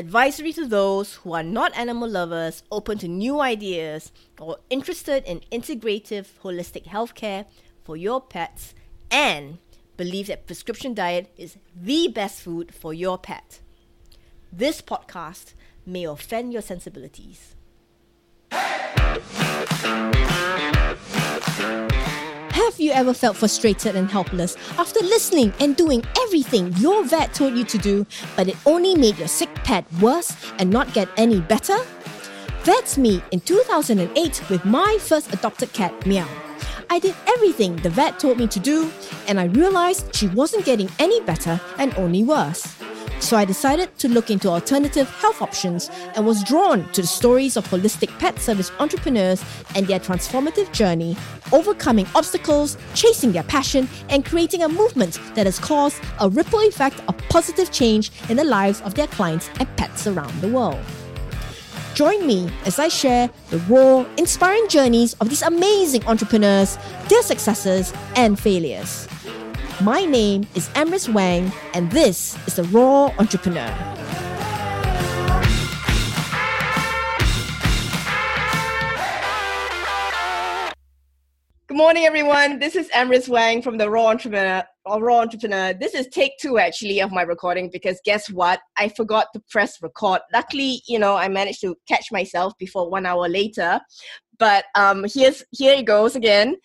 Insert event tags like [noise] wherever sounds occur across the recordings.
advisory to those who are not animal lovers, open to new ideas, or interested in integrative holistic healthcare for your pets, and believe that prescription diet is the best food for your pet. This podcast may offend your sensibilities. Have you ever felt frustrated and helpless after listening and doing everything your vet told you to do, but it only made your sick pet worse and not get any better? That's me in 2008 with my first adopted cat, Meow. I did everything the vet told me to do, and I realized she wasn't getting any better and only worse. So I decided to look into alternative health options and was drawn to the stories of holistic pet service entrepreneurs and their transformative journey, overcoming obstacles, chasing their passion, and creating a movement that has caused a ripple effect of positive change in the lives of their clients and pets around the world. Join me as I share the raw, inspiring journeys of these amazing entrepreneurs, their successes, and failures. My name is Emrys Wang, and this is The Raw Entrepawneur. Good morning, everyone. This is Emrys Wang from The Raw Entrepawneur. Raw Entrepawneur. This is take two actually of my recording because guess what? I forgot to press record. Luckily, you know, I managed to catch myself before one hour later. But um, here's here it goes again.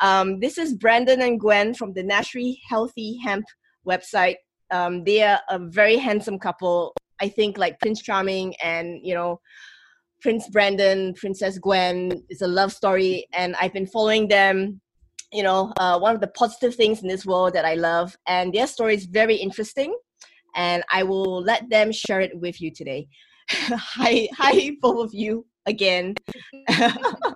Um, this is Brandon and Gwen from the Naturally Healthy Hemp website. Um, they are a very handsome couple. I think like Prince Charming and you know Prince Brandon, Princess Gwen. It's a love story, and I've been following them. You know, uh, one of the positive things in this world that I love, and their story is very interesting. And I will let them share it with you today. [laughs] hi, hi, both of you again. [laughs]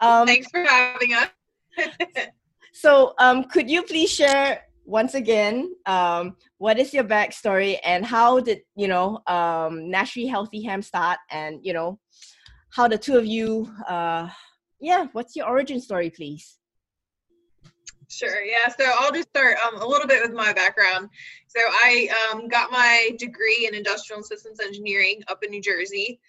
um, Thanks for having us. [laughs] so, um, could you please share once again um, what is your backstory and how did you know um, Healthy Hemp start, and you know how the two of you, uh, yeah, what's your origin story, please? Sure. Yeah. So I'll just start um, a little bit with my background. So I um, got my degree in industrial systems engineering up in New Jersey.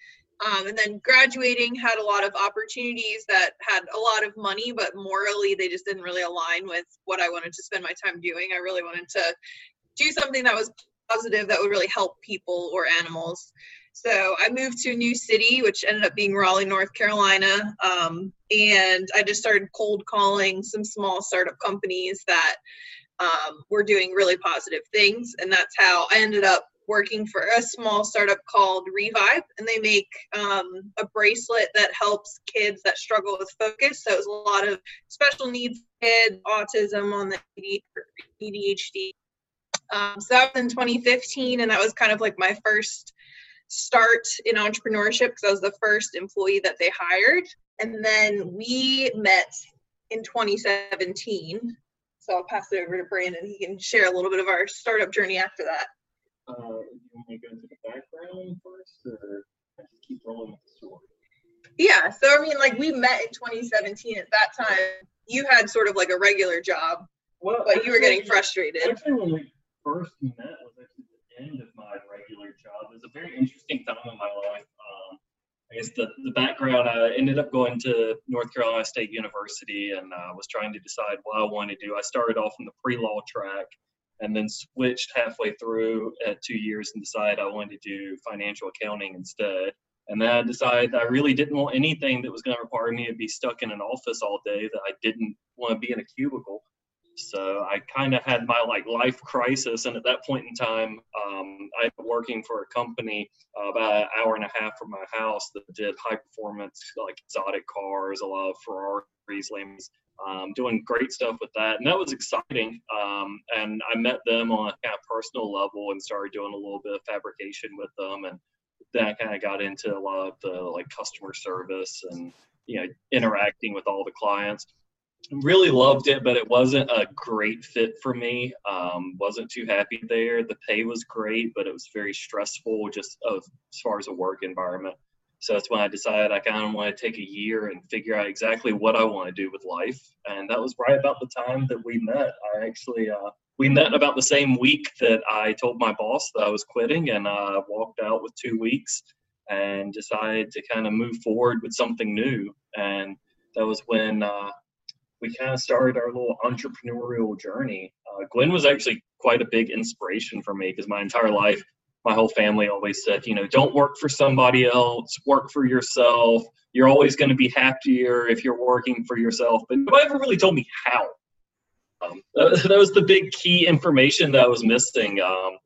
Um, and then graduating had a lot of opportunities that had a lot of money, but morally they just didn't really align with what I wanted to spend my time doing. I really wanted to do something that was positive that would really help people or animals. So I moved to a new city, which ended up being Raleigh, North Carolina. Um, and I just started cold calling some small startup companies that um, were doing really positive things. And that's how I ended up working for a small startup called Revibe, and they make um, a bracelet that helps kids that struggle with focus. So it's a lot of special needs kids, autism on the ADHD. Um, so that was in 2015, and that was kind of like my first start in entrepreneurship because I was the first employee that they hired. And then we met in 2017. So I'll pass it over to Brandon. He can share a little bit of our startup journey after that. Uh, you want me to go into the background first, or I just keep rolling with the story? Yeah, so I mean, like we met in 2017. At that time, you had sort of like a regular job, well, but you were getting frustrated. Actually, when we first met was actually the end of my regular job. It was a very interesting time in my life. Um, I guess the, the background, I ended up going to North Carolina State University and uh, was trying to decide what I wanted to do. I started off in the pre-law track and then switched halfway through at two years and decided I wanted to do financial accounting instead. And then I decided I really didn't want anything that was going to require me to be stuck in an office all day, that I didn't want to be in a cubicle. So I kind of had my like life crisis, and at that point in time, um, I was working for a company uh, about an hour and a half from my house that did high performance like exotic cars, a lot of Ferraris, Lamborghinis, um, doing great stuff with that, and that was exciting. Um, and I met them on a kind of personal level and started doing a little bit of fabrication with them, and then I kind of got into a lot of the like customer service and you know interacting with all the clients. Really loved it, but it wasn't a great fit for me. Um, wasn't too happy there. The pay was great, but it was very stressful, just of, as far as a work environment. So that's when I decided I kind of want to take a year and figure out exactly what I want to do with life. And that was right about the time that we met. I actually uh, we met about the same week that I told my boss that I was quitting, and I walked out with two weeks and decided to kind of move forward with something new. And that was when uh, we kind of started our little entrepreneurial journey. Uh, Gwen was actually quite a big inspiration for me because my entire life, my whole family always said, you know, don't work for somebody else, work for yourself. You're always going to be happier if you're working for yourself. But nobody ever really told me how. Um, that, [laughs] that, was the big key information that I was missing. Um,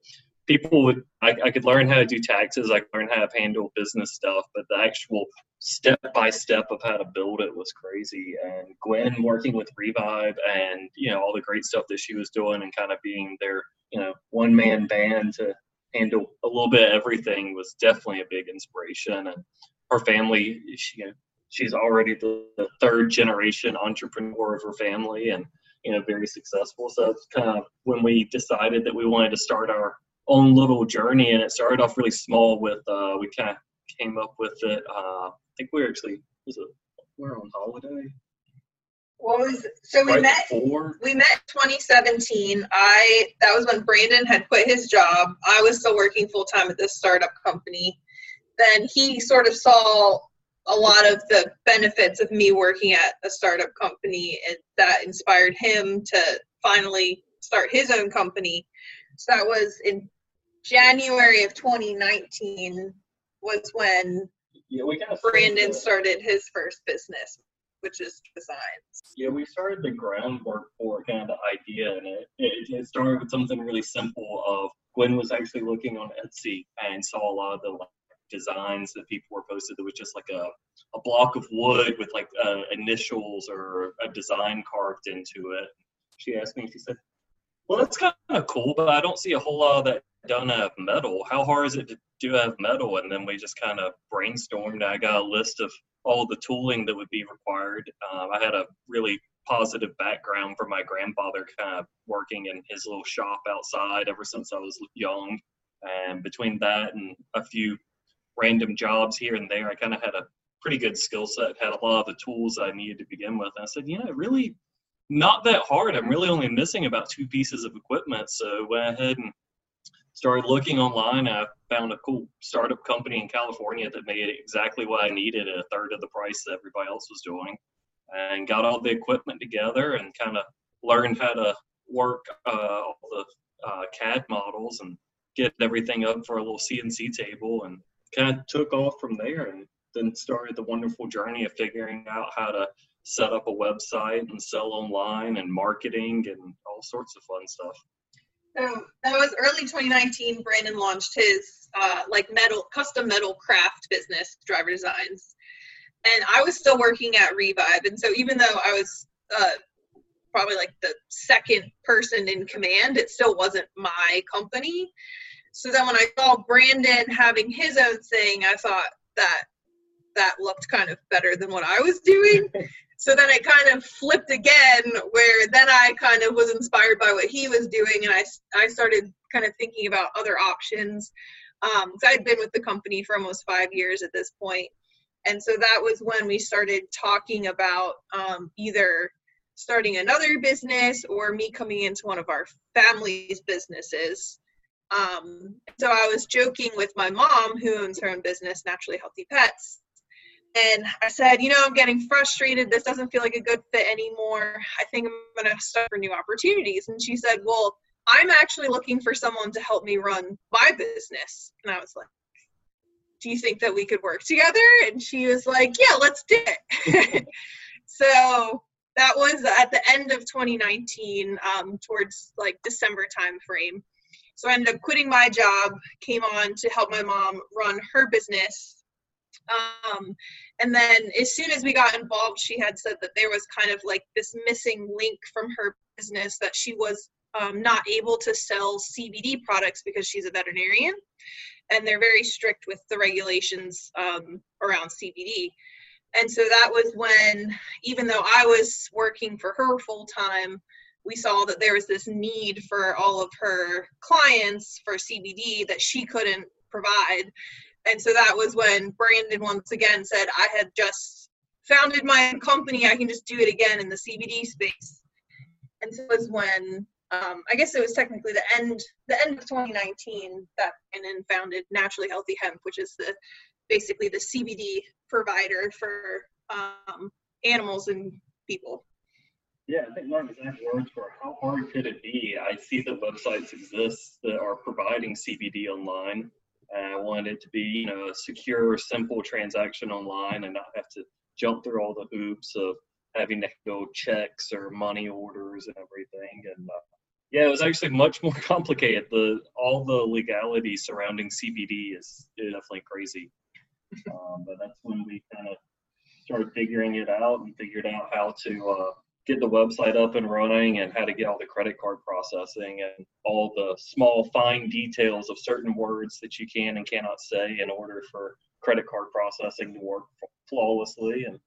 people would I, I, could learn how to do taxes i could learn how to handle business stuff but the actual step by step of how to build it was crazy. And gwen working with Revibe and you know all the great stuff that she was doing and kind of being their you know one man band to handle a little bit of everything was definitely a big inspiration. And her family she, you know, she's already the, the third generation entrepreneur of her family and you know very successful. So it's kind of when we decided that we wanted to start our own little journey, and it started off really small. With uh, we kind of came up with it. Uh, I think we were actually was it we are on holiday. What was so we right met before. we met 2017. I that was when Brandon had quit his job. I was still working full time at this startup company. Then he sort of saw a lot of the benefits of me working at a startup company and that inspired him to finally start his own company. So that was in January of 2019 was when yeah, we kind of Brandon started his first business, which is designs. Yeah, we started the groundwork for kind of the idea, and it, it, it started with something really simple. Of Gwen was actually looking on Etsy and saw a lot of the like, designs that people were posted that was just like a, a block of wood with like uh, initials or a design carved into it. She asked me, she said, well, that's kind of cool, but I don't see a whole lot of that don't have metal. How hard is it to do have metal? And then we just kind of brainstormed. I got a list of all the tooling that would be required. Um, I had a really positive background from my grandfather kind of working in his little shop outside ever since I was young. And between that and a few random jobs here and there, I kind of had a pretty good skill set, had a lot of the tools I needed to begin with. And I said, you know, really not that hard. I'm really only missing about two pieces of equipment. So I went ahead and started looking online. I found a cool startup company in California that made exactly what I needed at a third of the price that everybody else was doing, and got all the equipment together and kind of learned how to work uh, all the uh, CAD models and get everything up for a little CNC table, and kind of took off from there. And then started the wonderful journey of figuring out how to set up a website and sell online and marketing and all sorts of fun stuff. So that was early 2019. Brandon launched his uh, like metal custom metal craft business, Driver Designs, and I was still working at Revibe. And so even though I was uh, probably like the second person in command, it still wasn't my company. So then when I saw Brandon having his own thing, I thought that that looked kind of better than what I was doing. [laughs] so then it kind of flipped again where then i kind of was inspired by what he was doing and i, I started kind of thinking about other options um, i'd been with the company for almost five years at this point. And so that was when we started talking about um, either starting another business or me coming into one of our family's businesses. Um, so i was joking with my mom who owns her own business naturally healthy pets and I said, you know, I'm getting frustrated. This doesn't feel like a good fit anymore. I think I'm going to start for new opportunities. And she said, well, I'm actually looking for someone to help me run my business. And I was like, do you think that we could work together? And she was like, yeah, let's do it. [laughs] so that was at the end of 2019, um, towards like December timeframe. So I ended up quitting my job, came on to help my mom run her business um, and then as soon as we got involved, she had said that there was kind of like this missing link from her business that she was um, not able to sell CBD products because she's a veterinarian. And they're very strict with the regulations um, around CBD. And so that was when, even though I was working for her full time, we saw that there was this need for all of her clients for CBD that she couldn't provide and so that was when Brandon once again said, I had just founded my company, I can just do it again in the CBD space. And so it was when um, I guess it was technically the end the end of 2019 that Brandon founded Naturally Healthy Hemp, which is the basically the CBD provider for um, animals and people. Yeah, I think my exact words were, how hard could it be? I see that websites exist that are providing CBD online. And I wanted it to be, you know, a secure, simple transaction online and not have to jump through all the hoops of having to go checks or money orders and everything. And uh, yeah, it was actually much more [laughs] complicated. The all the legality surrounding CBD is, is definitely crazy. Um, but that's when we kind of started figuring it out and figured out how to uh, get the website up and running and how to get all the credit card processing and all the small fine details of certain words that you can and cannot say in order for credit card processing to work flawlessly. And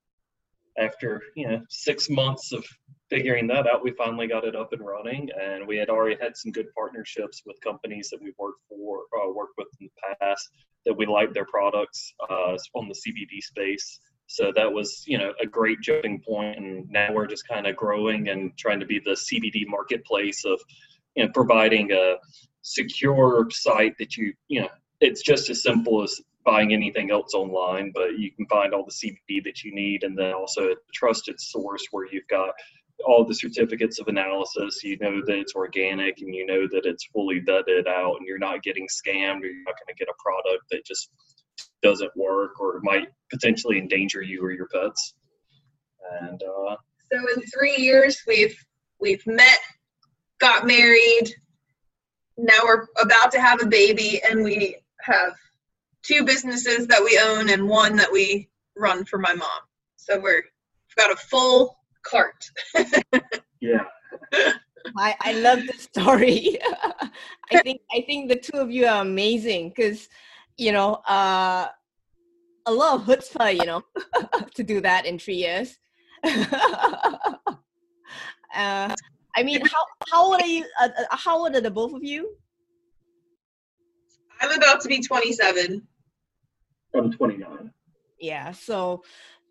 after you know six months of figuring that out we finally got it up and running. And we had already had some good partnerships with companies that we've worked for uh, worked with in the past that we liked their products uh, on the cbd space so that was, you know, a great jumping point, and now we're just kind of growing and trying to be the CBD marketplace of, you know, providing a secure site that you, you know, it's just as simple as buying anything else online, but you can find all the CBD that you need, and then also a trusted source where you've got all the certificates of analysis. You know that it's organic, and you know that it's fully vetted out, and you're not getting scammed, or you're not going to get a product that just doesn't work or might potentially endanger you or your pets. And uh, so in three years, we've we've met, got married. Now we're about to have a baby, and we have two businesses that we own and one that we run for my mom. So we're we've got a full cart. [laughs] yeah. I, I love the story. [laughs] I [laughs] think I think the two of you are amazing because you know, uh, a lot of chutzpah, you know, [laughs] to do that in three years. [laughs] uh, I mean, how how old are you? Uh, uh, how old are the both of you? I'm about to be 27. I'm 29. Yeah, so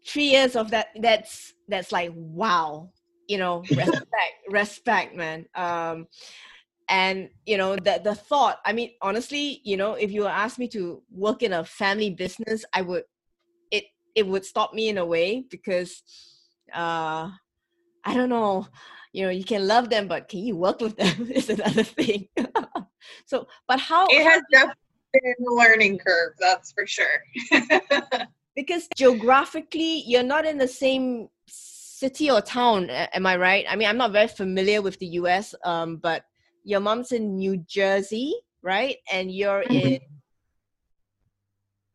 three years of that. That's that's like wow. You know, [laughs] respect, respect, man. Um, and you know the the thought i mean honestly you know if you ask me to work in a family business i would it it would stop me in a way because uh i don't know you know you can love them but can you work with them [laughs] is another thing. [laughs] So but how it has definitely been a learning curve that's for sure. [laughs] Because geographically you're not in the same city or town am i right? I mean i'm not very familiar with the us um, but your mom's in New Jersey, right? And you're mm-hmm. in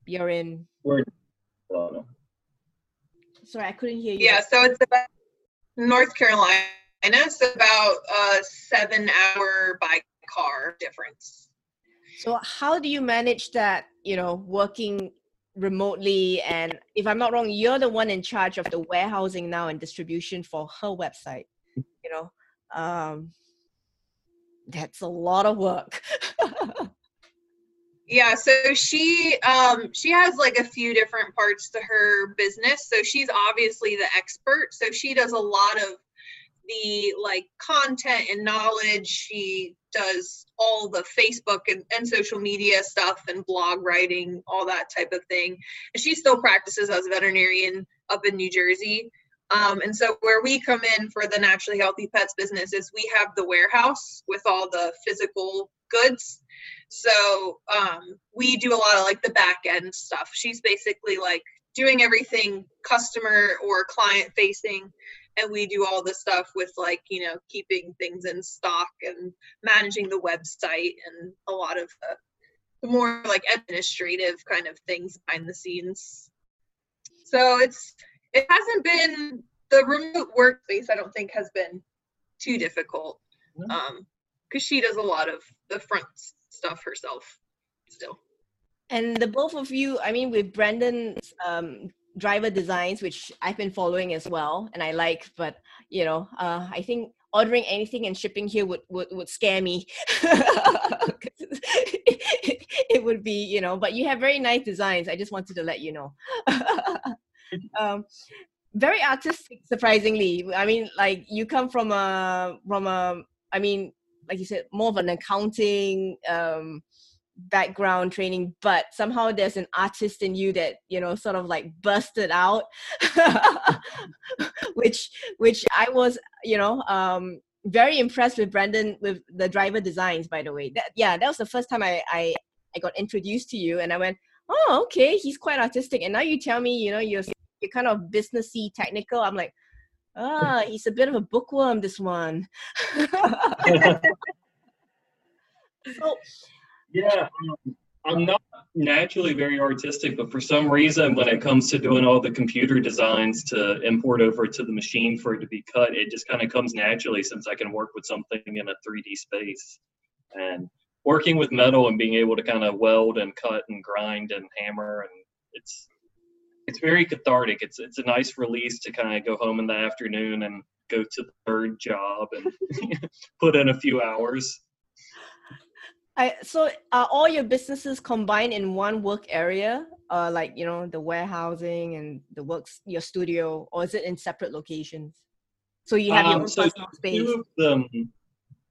you're in We're Sorry, I couldn't hear you. Yeah, so it's about North Carolina. It's about a seven hour by car difference. So how do you manage that, you know, working remotely and if I'm not wrong, you're the one in charge of the warehousing now and distribution for her website. You know. Um that's a lot of work. [laughs] yeah, so she um she has like a few different parts to her business. So she's obviously the expert. So she does a lot of the like content and knowledge. She does all the Facebook and, and social media stuff and blog writing, all that type of thing. And she still practices as a veterinarian up in New Jersey. Um, and so where we come in for the naturally healthy pets business is we have the warehouse with all the physical goods. So um, we do a lot of like the back end stuff. She's basically like doing everything customer or client facing and we do all the stuff with like you know keeping things in stock and managing the website and a lot of the more like administrative kind of things behind the scenes so it's it hasn't been the remote workspace i don't think has been too difficult um because she does a lot of the front stuff herself still. And the both of you i mean with brandon's um driver designs which i've been following as well and i like but you know uh i think ordering anything and shipping here would would, would scare me. [laughs] It would be you know but you have very nice designs. I just wanted to let you know [laughs] um, very artistic, surprisingly. I mean, like you come from a from a. I mean, like you said, more of an accounting um, background training, but somehow there's an artist in you that you know sort of like busted out, [laughs] which which I was you know um, very impressed with Brandon with the driver designs. By the way, that yeah, that was the first time I I, I got introduced to you, and I went, oh okay, he's quite artistic. And now you tell me, you know, you're you're kind of businessy, technical. I'm like, ah, he's a bit of a bookworm. This one. [laughs] so yeah, um, I'm not naturally very artistic, but for some reason, when it comes to doing all the computer designs to import over to the machine for it to be cut, it just kind of comes naturally since I can work with something in a 3D space. And working with metal and being able to kind of weld and cut and grind and hammer and it's it's very cathartic. It's it's a nice release to kind of go home in the afternoon and go to the third job and [laughs] put in a few hours. I, so are all your businesses combined in one work area, uh, like you know the warehousing and the works your studio, or is it in separate locations? So you have um, your own so personal space. Them,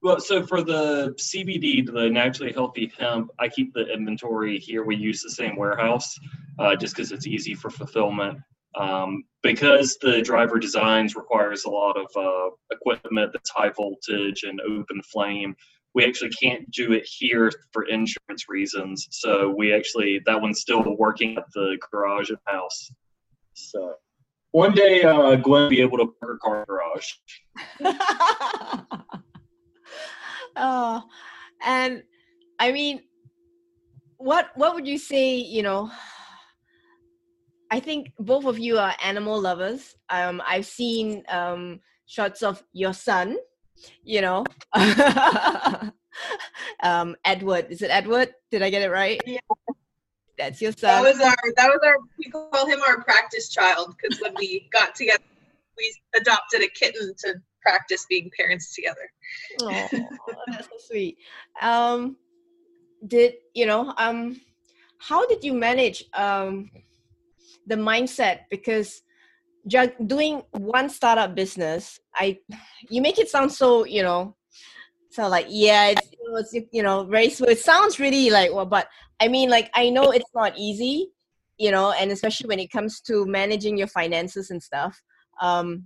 well, so for the CBD, the naturally healthy hemp, I keep the inventory here. We use the same warehouse, uh, just because it's easy for fulfillment. Um, because the driver designs requires a lot of uh, equipment that's high voltage and open flame we actually can't do it here for insurance reasons. So we actually that one's still working at the garage and house. So one day uh, Gwen will be able to park her car garage. [laughs] oh, and I mean, what what would you say? You know, I think both of you are animal lovers. Um, I've seen um, shots of your son you know [laughs] um edward is it edward did i get it right yeah that's your son that was our that was our we call him our practice child because when we got together we adopted a kitten to practice being parents together. Oh [laughs] that's so sweet. Um did you know um how did you manage um the mindset? Because doing one startup business i you make it sound so you know so like yeah it's, it's you know very smooth. It sounds really like well but i mean like i know it's not easy you know and especially when it comes to managing your finances and stuff um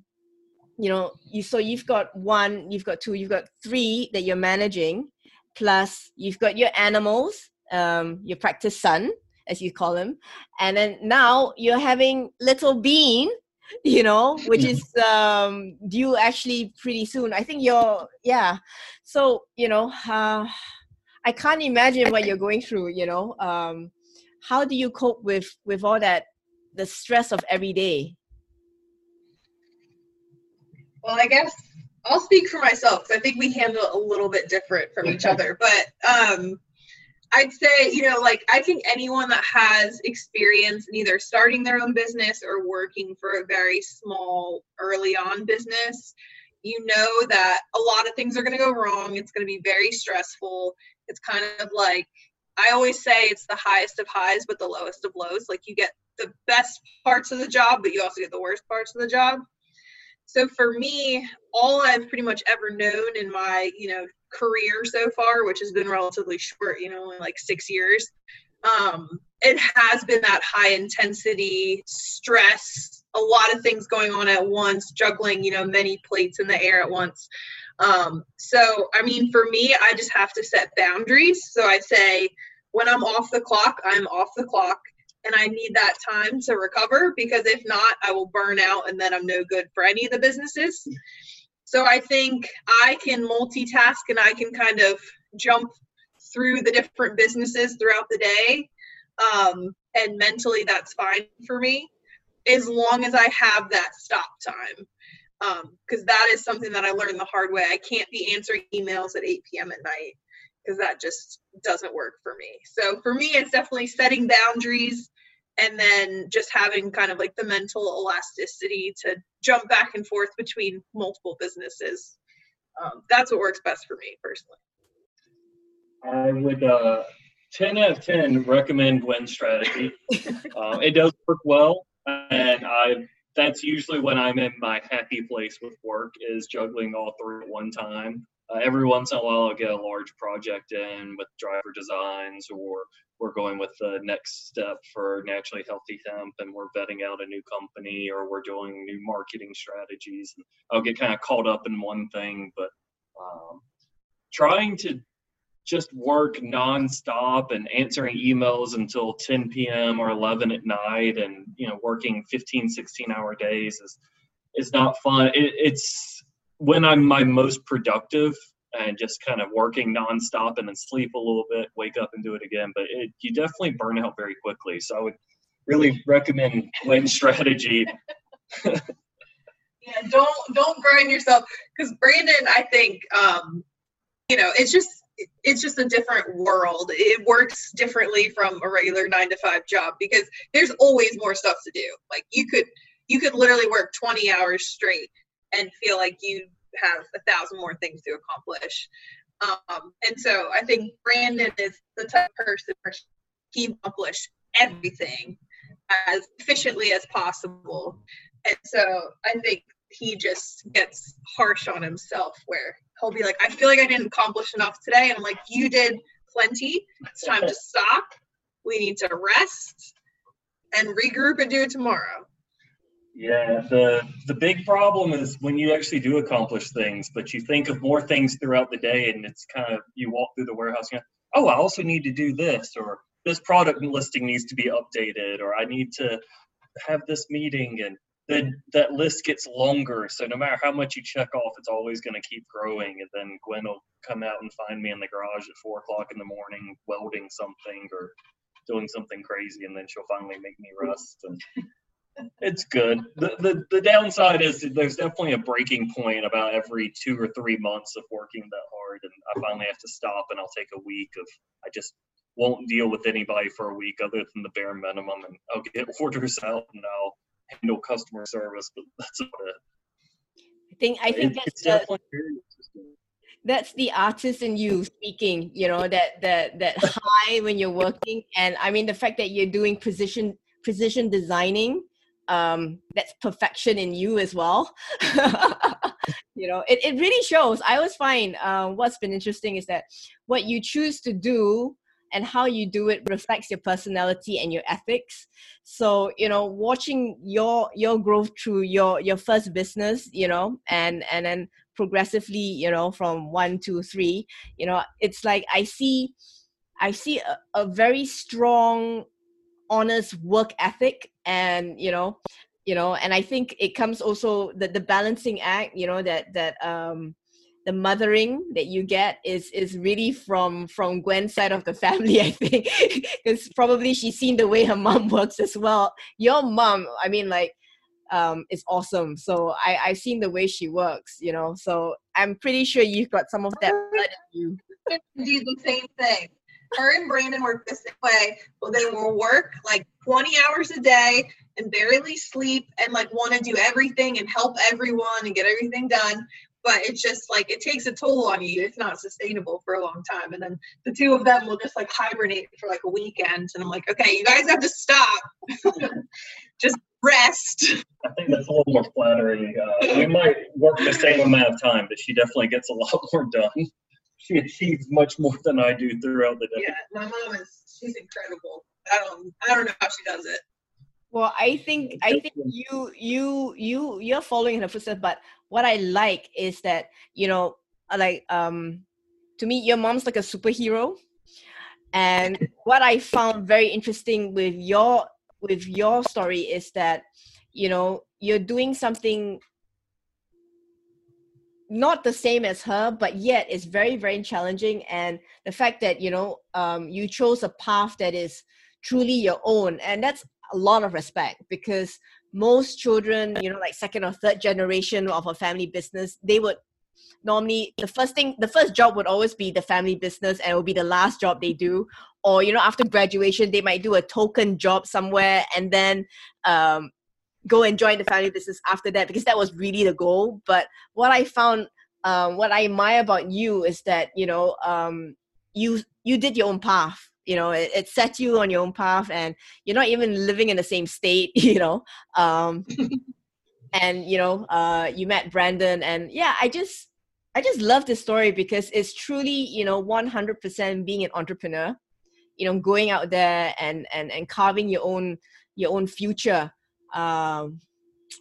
you know you so you've got one you've got two you've got three that you're managing plus you've got your animals um your practice son as you call him and then now you're having little bean [laughs] you know which is um due actually pretty soon. I think you're yeah. So you know uh, i can't imagine what you're going through you know um how do you cope with with all that the stress of every day well i guess i'll speak for myself because i think we handle it a little bit different from each other but um I'd say, you know, like I think anyone that has experience in either starting their own business or working for a very small early on business, you know that a lot of things are going to go wrong. It's going to be very stressful. It's kind of like I always say it's the highest of highs, but the lowest of lows. Like you get the best parts of the job, but you also get the worst parts of the job. So for me, all I've pretty much ever known in my, you know, career so far, which has been relatively short, you know, only like six years, um, it has been that high intensity stress, a lot of things going on at once, juggling, you know, many plates in the air at once. Um, so, I mean, for me, I just have to set boundaries. So I say, when I'm off the clock, I'm off the clock and I need that time to recover because if not, I will burn out and then I'm no good for any of the businesses. So I think I can multitask and I can kind of jump through the different businesses throughout the day. Um, and mentally, that's fine for me as long as I have that stop time. Because um, that is something that I learned the hard way. I can't be answering emails at 8 p.m. at night because that just doesn't work for me. So for me, it's definitely setting boundaries and then just having kind of like the mental elasticity to jump back and forth between multiple businesses. Um, that's what works best for me personally. I would uh, 10 out of 10 recommend Gwen strategy. um, [laughs] it does work well, and I that's usually when I'm in my happy place with work is juggling all three at one time. Uh, every once in a while I'll get a large project in with driver designs or we're going with the next step for naturally healthy hemp and we're vetting out a new company or we're doing new marketing strategies. And I'll get kind of caught up in one thing, but um, trying to just work nonstop and answering emails until 10 p.m. or 11 at night and you know working 15 16 hour days is is not fun it, it's when i'm my most productive and just kind of working nonstop and then sleep a little bit wake up and do it again but it, you definitely burn out very quickly so i would really recommend Gwen strategy [laughs] yeah don't don't grind yourself because brandon i think um you know it's just it's just a different world. It works differently from a regular nine to five job because there's always more stuff to do. Like you could you could literally work 20 hours straight and feel like you have a thousand more things to accomplish. Um, and so I think Brandon is the type of person where he accomplish everything as efficiently as possible. And so I think he just gets harsh on himself where he'll be like, I feel like I didn't accomplish enough today. And I'm like, you did plenty. It's time to stop. We need to rest and regroup and do it tomorrow. Yeah, the the big problem is when you actually do accomplish things, but you think of more things throughout the day, and it's kind of you walk through the warehouse and oh, I also need to do this, or this product listing needs to be updated, or I need to have this meeting, and then that list gets longer. So no matter how much you check off, it's always going to keep growing. And then Gwen will come out and find me in the garage at four o'clock in the morning welding something or doing something crazy, and then she'll finally make me rest. And it's good. The, the the downside is there's definitely a breaking point about every two or three months of working that hard, and I finally have to stop, and I'll take a week of I just won't deal with anybody for a week other than the bare minimum, and I'll get [laughs] orders out and I'll handle customer service, but [laughs] that's about it. I think I think that's the, that's the artist in you speaking. You know that that that [laughs] high when you're working, and I mean the fact that you're doing precision precision designing. Um, that's perfection in you as well. [laughs] you know, it, it really shows. I always find uh, what's been interesting is that what you choose to do and how you do it reflects your personality and your ethics so you know watching your your growth through your your first business you know and and then progressively you know from one to three you know it's like i see i see a, a very strong honest work ethic and you know you know and i think it comes also the, the balancing act you know that that um the mothering that you get is is really from from Gwen's side of the family, [laughs] I think, because probably she's seen the way her mom [laughs] works as well. Your mom, I mean, like, um, is awesome. So I I've seen the way she works, you know. So I'm pretty sure you've got some of that [laughs] blood in you. Do the same thing. Her and Brandon work the same way. Well, they will work like 20 hours a day and barely sleep and like want to do everything and help everyone and get everything done but it's just like it takes a toll on you. It's not sustainable for a long time. And then the two of them will just like hibernate for like a weekend. And I'm like, okay, you guys have to stop. [laughs] just rest. I think that's a little more flattering. Uh, we might work the same amount of time, but she definitely gets a lot more done. She achieves much more than I do throughout the day. Yeah, my mom is she's incredible. I don't I don't know how she does it. Well, I think I think you you you you're following in her footsteps, but what I like is that you know, like um, to me, your mom's like a superhero, and [laughs] what I found very interesting with your with your story is that you know you're doing something not the same as her but yet it's very very challenging. And the fact that you know um, you chose a path that is truly your own and that's a lot of respect because most children, you know, like second or third generation of a family business, they would normally the first thing the first job would always be the family business and it will be the last job they do. Or you know after graduation they might do a token job somewhere and then um, go and join the family business after that because that was really the goal. But what i found um, what i admire about you is that you know um, you you did your own path you know it, it set you on your own path and you're not even living in the same state [laughs] you know um [laughs] and you know uh you met brandon and yeah i just I just love this story because it's truly, you know, 100% being an entrepreneur, you know, going out there and and and carving your own your own future, um,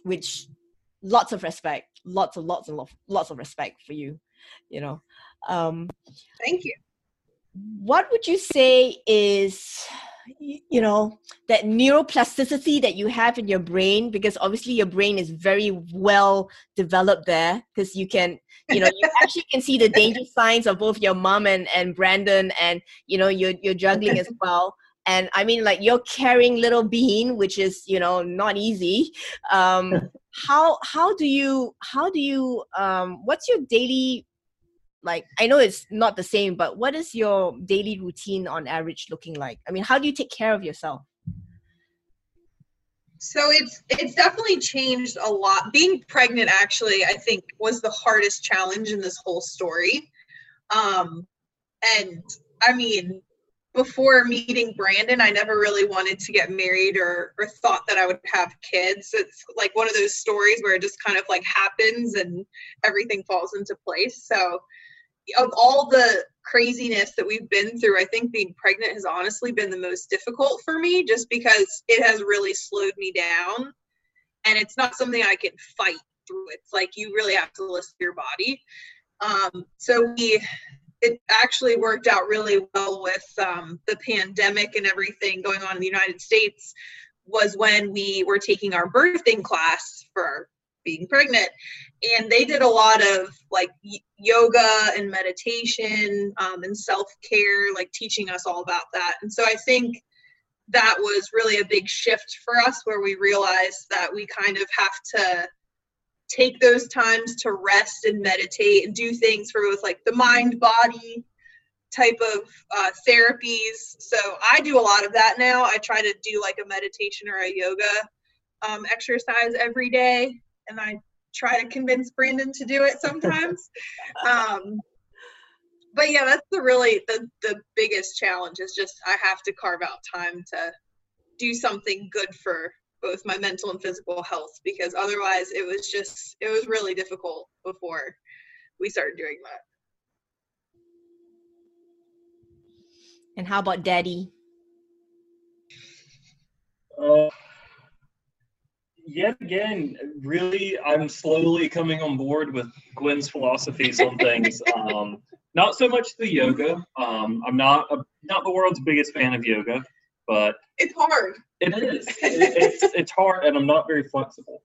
which lots of respect, lots of lots and lots, lots of respect for you, you know. Um, Thank you. What would you say is you know that neuroplasticity that you have in your brain because obviously your brain is very well developed there because you can you know you [laughs] actually can see the danger signs of both your mom and and brandon and you know you're, you're juggling as [laughs] well and i mean like you're carrying little bean which is you know not easy. Um [laughs] how how do you how do you um what's your daily like i know it's not the same but what is your daily routine on average looking like? I mean how do you take care of yourself? So it's it's definitely changed a lot. Being pregnant actually i think was the hardest challenge in this whole story. Um and i mean before meeting brandon i never really wanted to get married or or thought that i would have kids it's like one of those stories where it just kind of like happens and everything falls into place so of all the craziness that we've been through, I think being pregnant has honestly been the most difficult for me just because it has really slowed me down. And it's not something I can fight through. It's like you really have to listen to your body. Um, so we, it actually worked out really well with um, the pandemic and everything going on in the United States was when we were taking our birthing class for being pregnant. And they did a lot of like yoga and meditation um, and self-care like teaching us all about that. And so i think that was really a big shift for us where we realized that we kind of have to take those times to rest and meditate and do things for both like the mind body type of uh, therapies so i do a lot of that now i try to do like a meditation or a yoga um, exercise every day and I try to convince Brandon to do it sometimes. [laughs] um, but yeah, that's the really the the biggest challenge is just I have to carve out time to do something good for both my mental and physical health because otherwise it was just it was really difficult before we started doing that. And how about daddy? Uh, yet again, really, I'm slowly coming on board with Gwen's philosophies on things. [laughs] Um, not so much the yoga. Um, I'm not a, not the world's biggest fan of yoga, but it's hard. It [laughs] is. It, it's it's hard, and I'm not very flexible.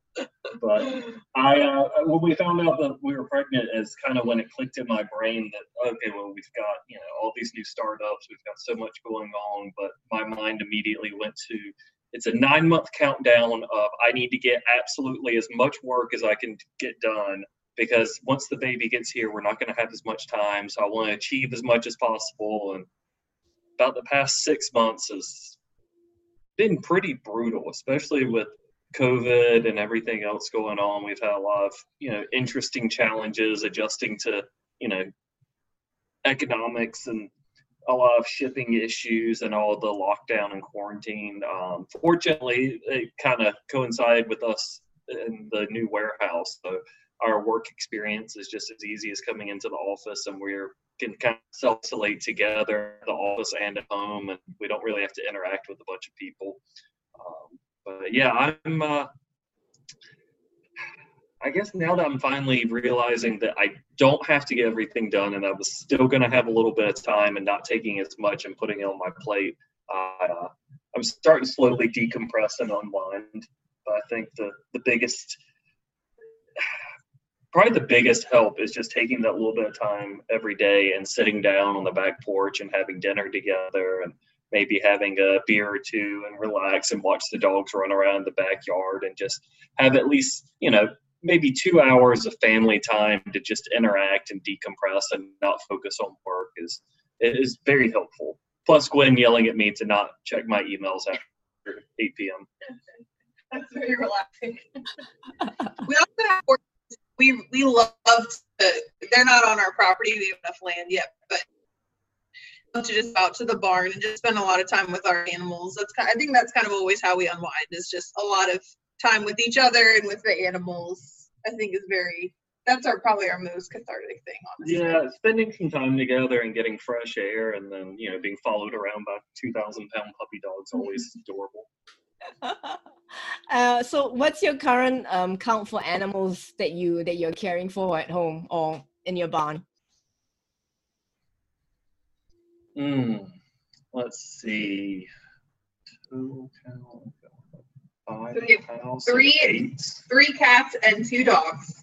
But I, uh, when we found out that we were pregnant, is kind of when it clicked in my brain that okay, well, we've got you know all these new startups, we've got so much going on, but my mind immediately went to it's a nine month countdown of I need to get absolutely as much work as I can get done because once the baby gets here, we're not going to have as much time. So I want to achieve as much as possible. And about the past six months has been pretty brutal, especially with COVID and everything else going on. We've had a lot of, you know, interesting challenges adjusting to, you know, economics and a lot of shipping issues and all the lockdown and quarantine. Um, fortunately, it kind of coincided with us in the new warehouse. So our work experience is just as easy as coming into the office and we're can kind of self-isolate together the office and at home and we don't really have to interact with a bunch of people um, but yeah i'm uh, I guess now that I'm finally realizing that I don't have to get everything done and I was still going to have a little bit of time and not taking as much and putting it on my plate, uh, I'm starting to slowly decompress and unwind. But I think the, the biggest, probably the biggest help is just taking that little bit of time every day and sitting down on the back porch and having dinner together and maybe having a beer or two and relax and watch the dogs run around the backyard and just have at least, you know, maybe two hours of family time to just interact and decompress and not focus on work is is very helpful. Plus, Gwen yelling at me to not check my emails after 8 p.m. [laughs] That's very relaxing. [laughs] we also have we we love to. They're not on our property. We have enough land yet, but to just out to the barn and just spend a lot of time with our animals. That's kind. I think that's kind of always how we unwind. Is just a lot of time with each other and with the animals i think is very that's our probably our most cathartic thing, honestly. Yeah, spending some time together and getting fresh air, and then you know being followed around by two thousand pound puppy dogs always mm-hmm. adorable. [laughs] uh, so, what's your current um, count for animals that you that you're caring for at home or in your barn? Hmm. Let's see. Two, five, so we have three, three cats and two dogs.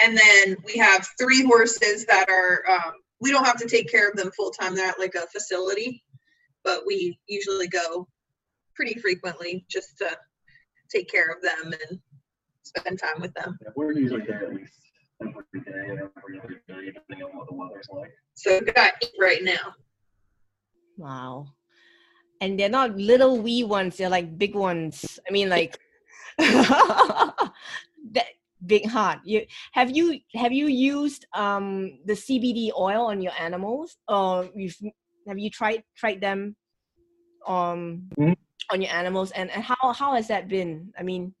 And then we have three horses that are, um, we don't have to take care of them full time. They're at like a facility, but we usually go pretty frequently just to take care of them and spend time with them. Yeah, we're usually there at least every day, every other day, depending on what the weather's like. So we got eight right now. Wow. And they're not little wee ones, they're like big ones. I mean like [laughs] that big heart. You have you have you used um the CBD oil on your animals or you've have you tried tried them um mm-hmm. On your animals and, and how how has that been? I mean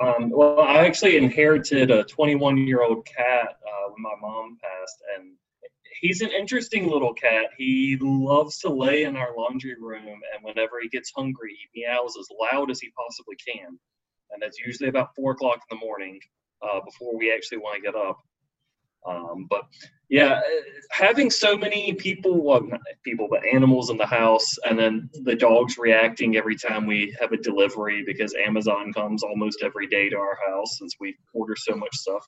um, well, I actually inherited a 21 year old cat uh, when my mom passed, and he's an interesting little cat. He loves to lay in our laundry room, and whenever he gets hungry, he meows as loud as he possibly can. And that's usually about four o'clock in the morning uh, before we actually want to get up. Um, but yeah, having so many people, well, not people, but animals in the house, and then the dogs reacting every time we have a delivery because Amazon comes almost every day to our house since we order so much stuff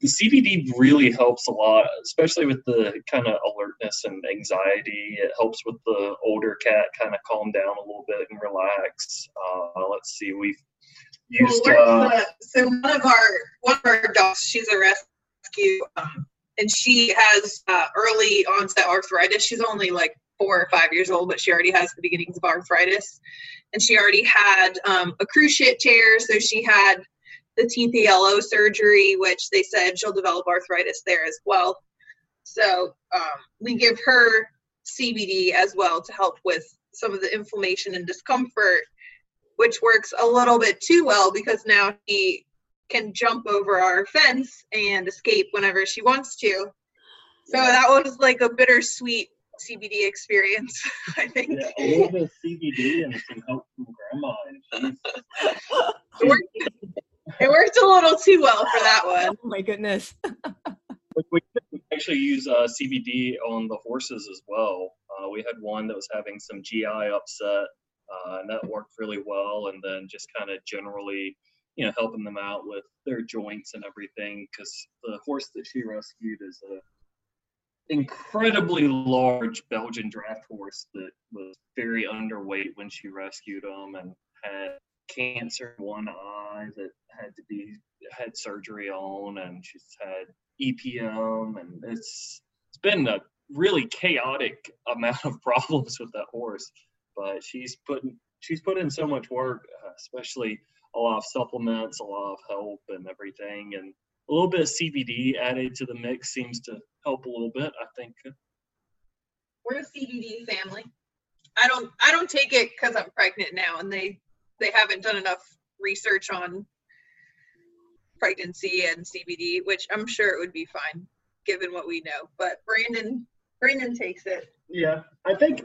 the CBD really helps a lot, especially with the kind of alertness and anxiety. It helps with the older cat kind of calm down a little bit and relax. Uh, let's see, we've used. Well, uh, the, so one of our one of our dogs, she's a rescue, um, and she has uh, early onset arthritis. She's only like four or five years old, but she already has the beginnings of arthritis, and she already had um, a cruciate tear. So she had the TPLO surgery, which they said she'll develop arthritis there as well. So um, we give her CBD as well to help with some of the inflammation and discomfort, which works a little bit too well because now she can jump over our fence and escape whenever she wants to. So that was like a bittersweet CBD experience, [laughs] I think. Yeah, a little bit of CBD and some help from grandma. [laughs] it, worked, it worked a little too well for that one. Oh my goodness. [laughs] we actually use uh, CBD on the horses as well. Uh, we had one that was having some GI upset, uh, and that worked really well. And then just kind of generally, you know, helping them out with their joints and everything, because the horse that she rescued is a incredibly large Belgian draft horse that was very underweight when she rescued him and had cancer in one eye that had to be had surgery on, and she's had EPM, and it's it's been a really chaotic amount of [laughs] problems with that horse. But she's putting she's put in so much work, uh, especially a lot of supplements, a lot of help, and everything, and a little bit of CBD added to the mix seems to help a little bit. I think. We're a CBD family. I don't I don't take it because I'm pregnant now, and they they haven't done enough research on pregnancy and CBD, which I'm sure it would be fine given what we know. But Brandon Brandon takes it. Yeah, I think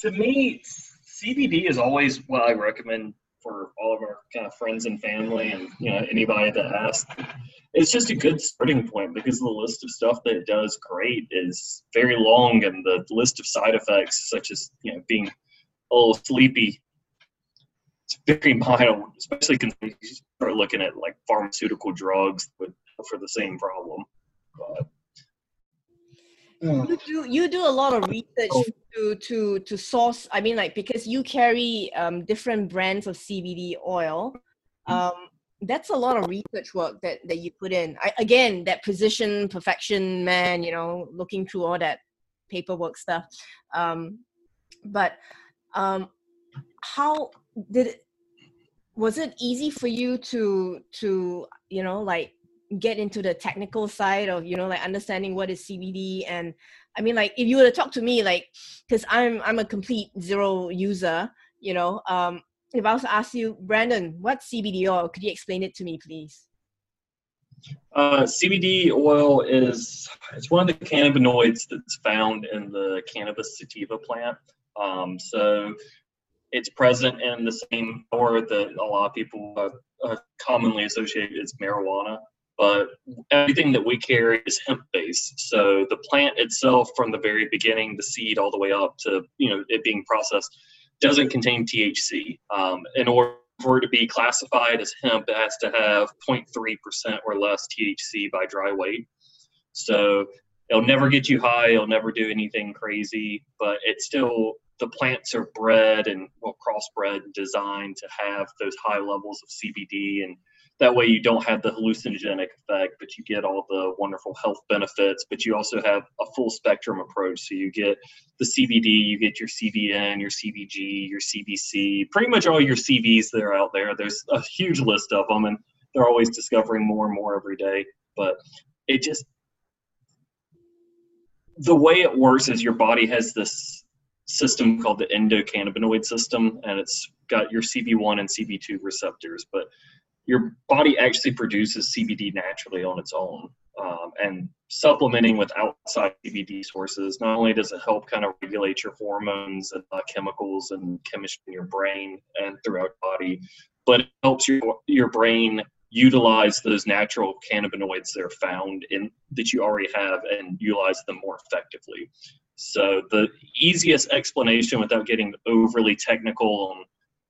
to me CBD is always what I recommend for all of our kind of friends and family and you know anybody that asks. It's just a good starting point because the list of stuff that it does great is very long and the list of side effects such as you know being a little sleepy it's very [laughs] mild, especially when you start looking at like pharmaceutical drugs for the same problem. But, you do you do a lot of research oh. to to to source i mean like because you carry um, different brands of cbd oil mm-hmm. um, that's a lot of research work that that you put in I, again that precision perfection man you know looking through all that paperwork stuff um, but um, how did it was it easy for you to to you know like get into the technical side of you know like understanding what is cbd and i mean like if you were to talk to me like because i'm i'm a complete zero user you know um if i was to ask you brandon what's cbd oil could you explain it to me please Uh, CBD oil is it's one of the cannabinoids that's found in the cannabis sativa plant. Um, so it's present in the same or that a lot of people uh, uh, commonly associate as marijuana. But everything that we carry is hemp based. So the plant itself, from the very beginning, the seed all the way up to you know it being processed, doesn't contain THC. Um, in order for it to be classified as hemp, it has to have 0.3% or less THC by dry weight. So it'll never get you high, it'll never do anything crazy, but it's still the plants are bred and well crossbred and designed to have those high levels of CBD and that way you don't have the hallucinogenic effect but you get all the wonderful health benefits but you also have a full spectrum approach. So you get the cbd you get your cbn your cbg your cbc pretty much all your cvs that are out there. There's a huge list of them and they're always discovering more and more every day but it just the way it works is your body has this system called the endocannabinoid system and it's got your cb1 and cb2 receptors but your body actually produces CBD naturally on its own. Um, and supplementing with outside CBD sources, not only does it help kind of regulate your hormones and uh, chemicals and chemistry in your brain and throughout body, but it helps your your brain utilize those natural cannabinoids that are found in that you already have and utilize them more effectively. So the easiest explanation without getting overly technical on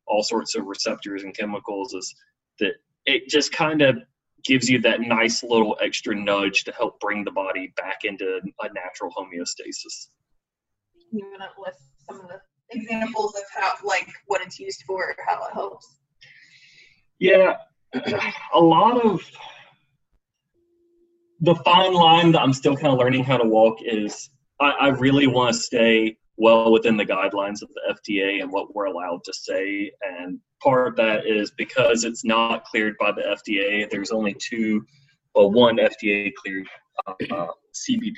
all sorts of receptors and chemicals is that it just kind of gives you that nice little extra nudge to help bring the body back into a natural homeostasis. You want to list some of the examples of how, like, what it's used for, how it helps? Yeah, a lot of the fine line that I'm still kind of learning how to walk is I, I really want to stay well within the guidelines of the FDA and what we're allowed to say. And part of that is because it's not cleared by the FDA. There's only two, well, one FDA cleared uh, CBD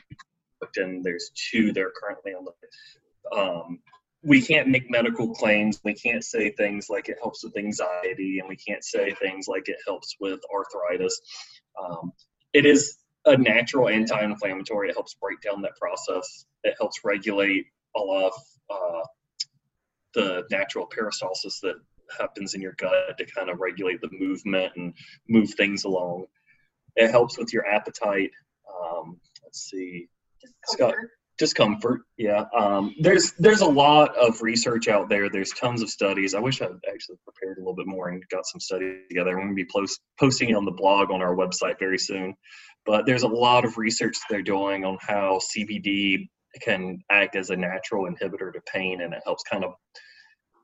product, and there's two that are currently on the. Um, we can't make medical claims. We can't say things like it helps with anxiety, and we can't say things like it helps with arthritis. Um, it is a natural anti-inflammatory. It helps break down that process. It helps regulate a lot of uh, the natural peristalsis that happens in your gut to kind of regulate the movement and move things along. It helps with your appetite. Um, let's see, discomfort. discomfort. Yeah. Um, there's there's a lot of research out there. There's tons of studies. I wish I'd actually prepared a little bit more and got some studies together. I'm going to be post, posting it on the blog on our website very soon. But there's a lot of research they're doing on how CBD can act as a natural inhibitor to pain and it helps kind of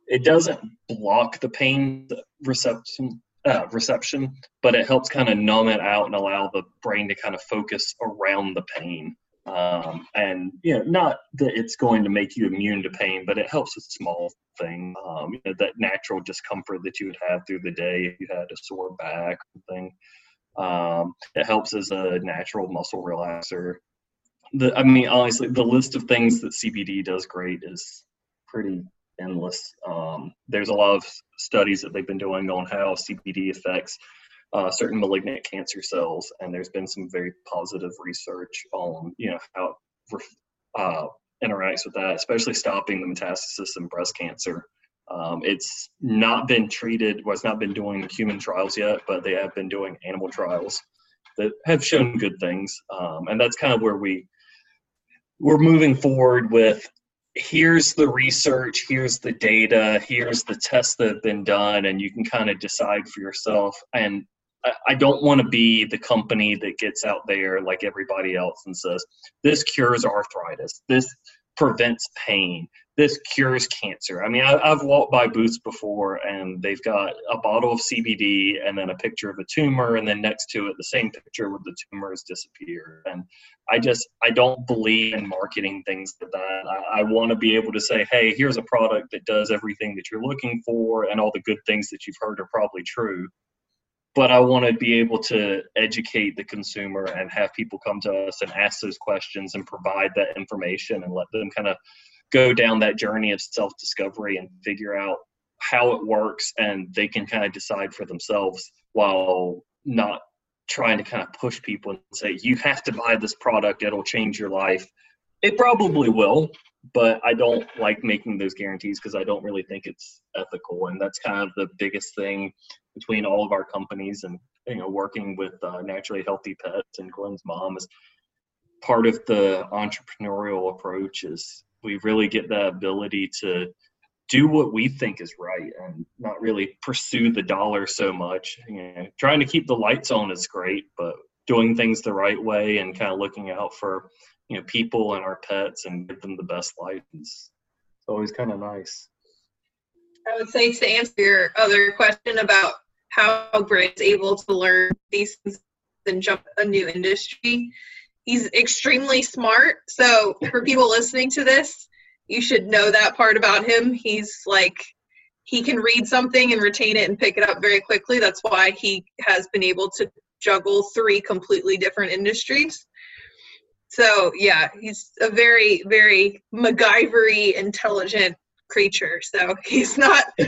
it doesn't block the pain reception uh, reception but it helps kind of numb it out and allow the brain to kind of focus around the pain. Um, and you know not that it's going to make you immune to pain but it helps with small things um, you know, that natural discomfort that you would have through the day if you had a sore back or thing. Um, it helps as a natural muscle relaxer the I mean honestly the list of things that CBD does great is pretty endless. Um, there's a lot of studies that they've been doing on how CBD affects uh, certain malignant cancer cells, and there's been some very positive research on you know how it uh, interacts with that, especially stopping the metastasis in breast cancer. Um, it's not been treated, well, it's not been doing human trials yet, but they have been doing animal trials that have shown good things, um, and that's kind of where we we're moving forward with here's the research, here's the data, here's the tests that have been done, and you can kind of decide for yourself. And I, don't want to be the company that gets out there like everybody else and says, this cures arthritis, this prevents pain, this cures cancer. I mean, I, have walked by booths before and they've got a bottle of CBD and then a picture of a tumor, and then next to it, the same picture with the tumor has disappeared. And I just, I don't believe in marketing things like that. I, I want to be able to say, hey, here's a product that does everything that you're looking for, and all the good things that you've heard are probably true. But I want to be able to educate the consumer and have people come to us and ask those questions and provide that information and let them kind of go down that journey of self discovery and figure out how it works and they can kind of decide for themselves while not trying to kind of push people and say you have to buy this product; it'll change your life. It probably will, but I don't like making those guarantees because I don't really think it's ethical, and that's kind of the biggest thing between all of our companies and you know working with uh, naturally healthy pets and Gwen's mom is part of the entrepreneurial approach is we really get the ability to do what we think is right and not really pursue the dollar so much. You know, trying to keep the lights on is great, but doing things the right way and kind of looking out for you know people and our pets and give them the best life is always kind of nice. I would say to answer your other question about how Brent's able to learn these things and jump a new industry, he's extremely smart. So for people listening to this, you should know that part about him. He's like he can read something and retain it and pick it up very quickly. That's why he has been able to juggle three completely different industries. So yeah, he's a very, very MacGyvery intelligent creature. So he's not [laughs]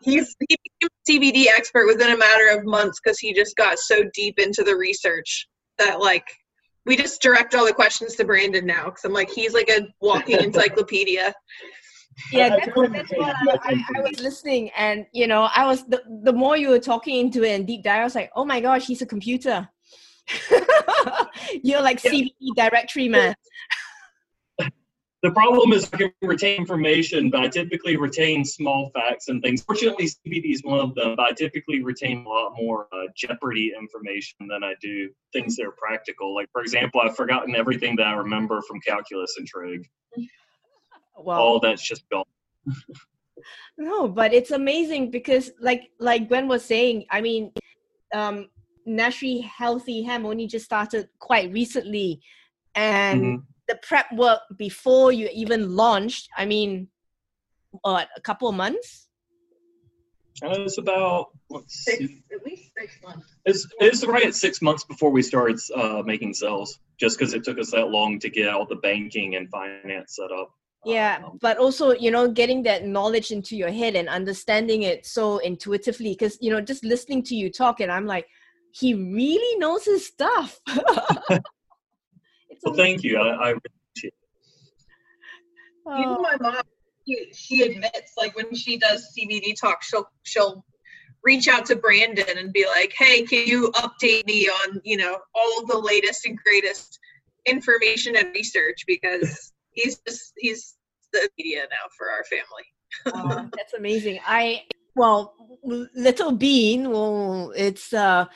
he's he became a CBD expert within a matter of months because he just got so deep into the research that like we just direct all the questions to Brandon now because I'm like he's like a walking [laughs] encyclopedia. Yeah, that's, that's what I, I, I, was listening, and you know, I was the, the more you were talking into it and deep dive, I was like, oh my gosh, he's a computer. [laughs] You're like CBD directory man [laughs] the problem is I can retain information, but I typically retain small facts and things. Fortunately, CBD is one of them, but I typically retain a lot more uh, Jeopardy information than I do things that are practical. Like, for example, I've forgotten everything that I remember from calculus and trig. [laughs] Well, All that's just gone. [laughs] no, but it's amazing because, like, like Gwen was saying, I mean, um, Naturally Healthy Hemp only just started quite recently, and mm-hmm the prep work before you even launched i mean what a couple of months uh, it's about six, at least six months. It's it's right at six months before we started uh, making sales, just because it took us that long to get all the banking and finance set up. Yeah, um, but also you know getting that knowledge into your head and understanding it so intuitively, because you know just listening to you talk, and I'm like, he really knows his stuff. [laughs] [laughs] well, thank you. I, I appreciate it. Even my mom, she, she admits, like when she does CBD talk, she'll she'll reach out to Brandon and be like, "Hey, can you update me on you know all the latest and greatest information and research?" Because [laughs] he's just he's the media now for our family. uh, [laughs] that's amazing. I well, little bean. Well, it's uh,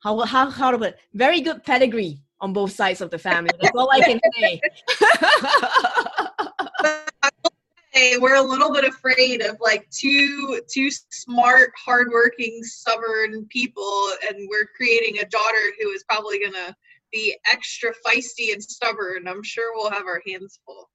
how how how to put very good pedigree on both sides of the family. That's all I can [laughs] say. we're a little bit afraid of like two two smart, hardworking, stubborn people, and we're creating a daughter who is probably gonna be extra feisty and stubborn. I'm sure we'll have our hands full.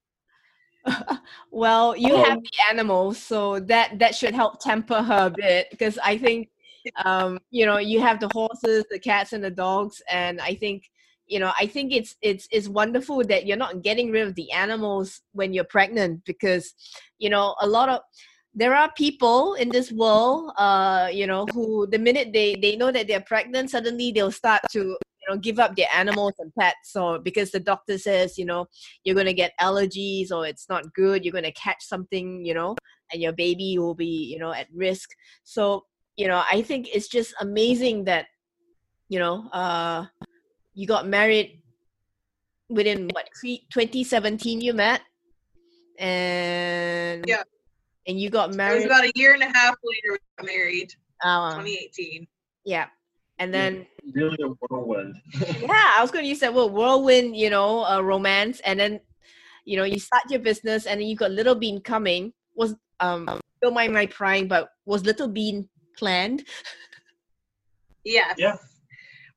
[laughs] well, you have the animals, so that that should help temper her a bit because I think [laughs] um, you know you have the horses, the cats, and the dogs, and I think you know i think it's it's it's wonderful that you're not getting rid of the animals when you're pregnant because you know a lot of there are people in this world uh you know who the minute they they know that they're pregnant suddenly they'll start to you know give up their animals and pets or because the doctor says you know you're going to get allergies or it's not good you're going to catch something you know and your baby will be you know at risk. So you know i think it's just amazing that you know uh you got married within what 2017 you met? And yeah. and you got married it was about a year and a half later we got married. Uh, 2018 yeah. And then really a whirlwind. [laughs] Yeah i was going to use that word whirlwind you know a romance and then you know you start your business and then you got little bean coming. Was um don't mind my prying but was little bean planned? [laughs] Yeah yeah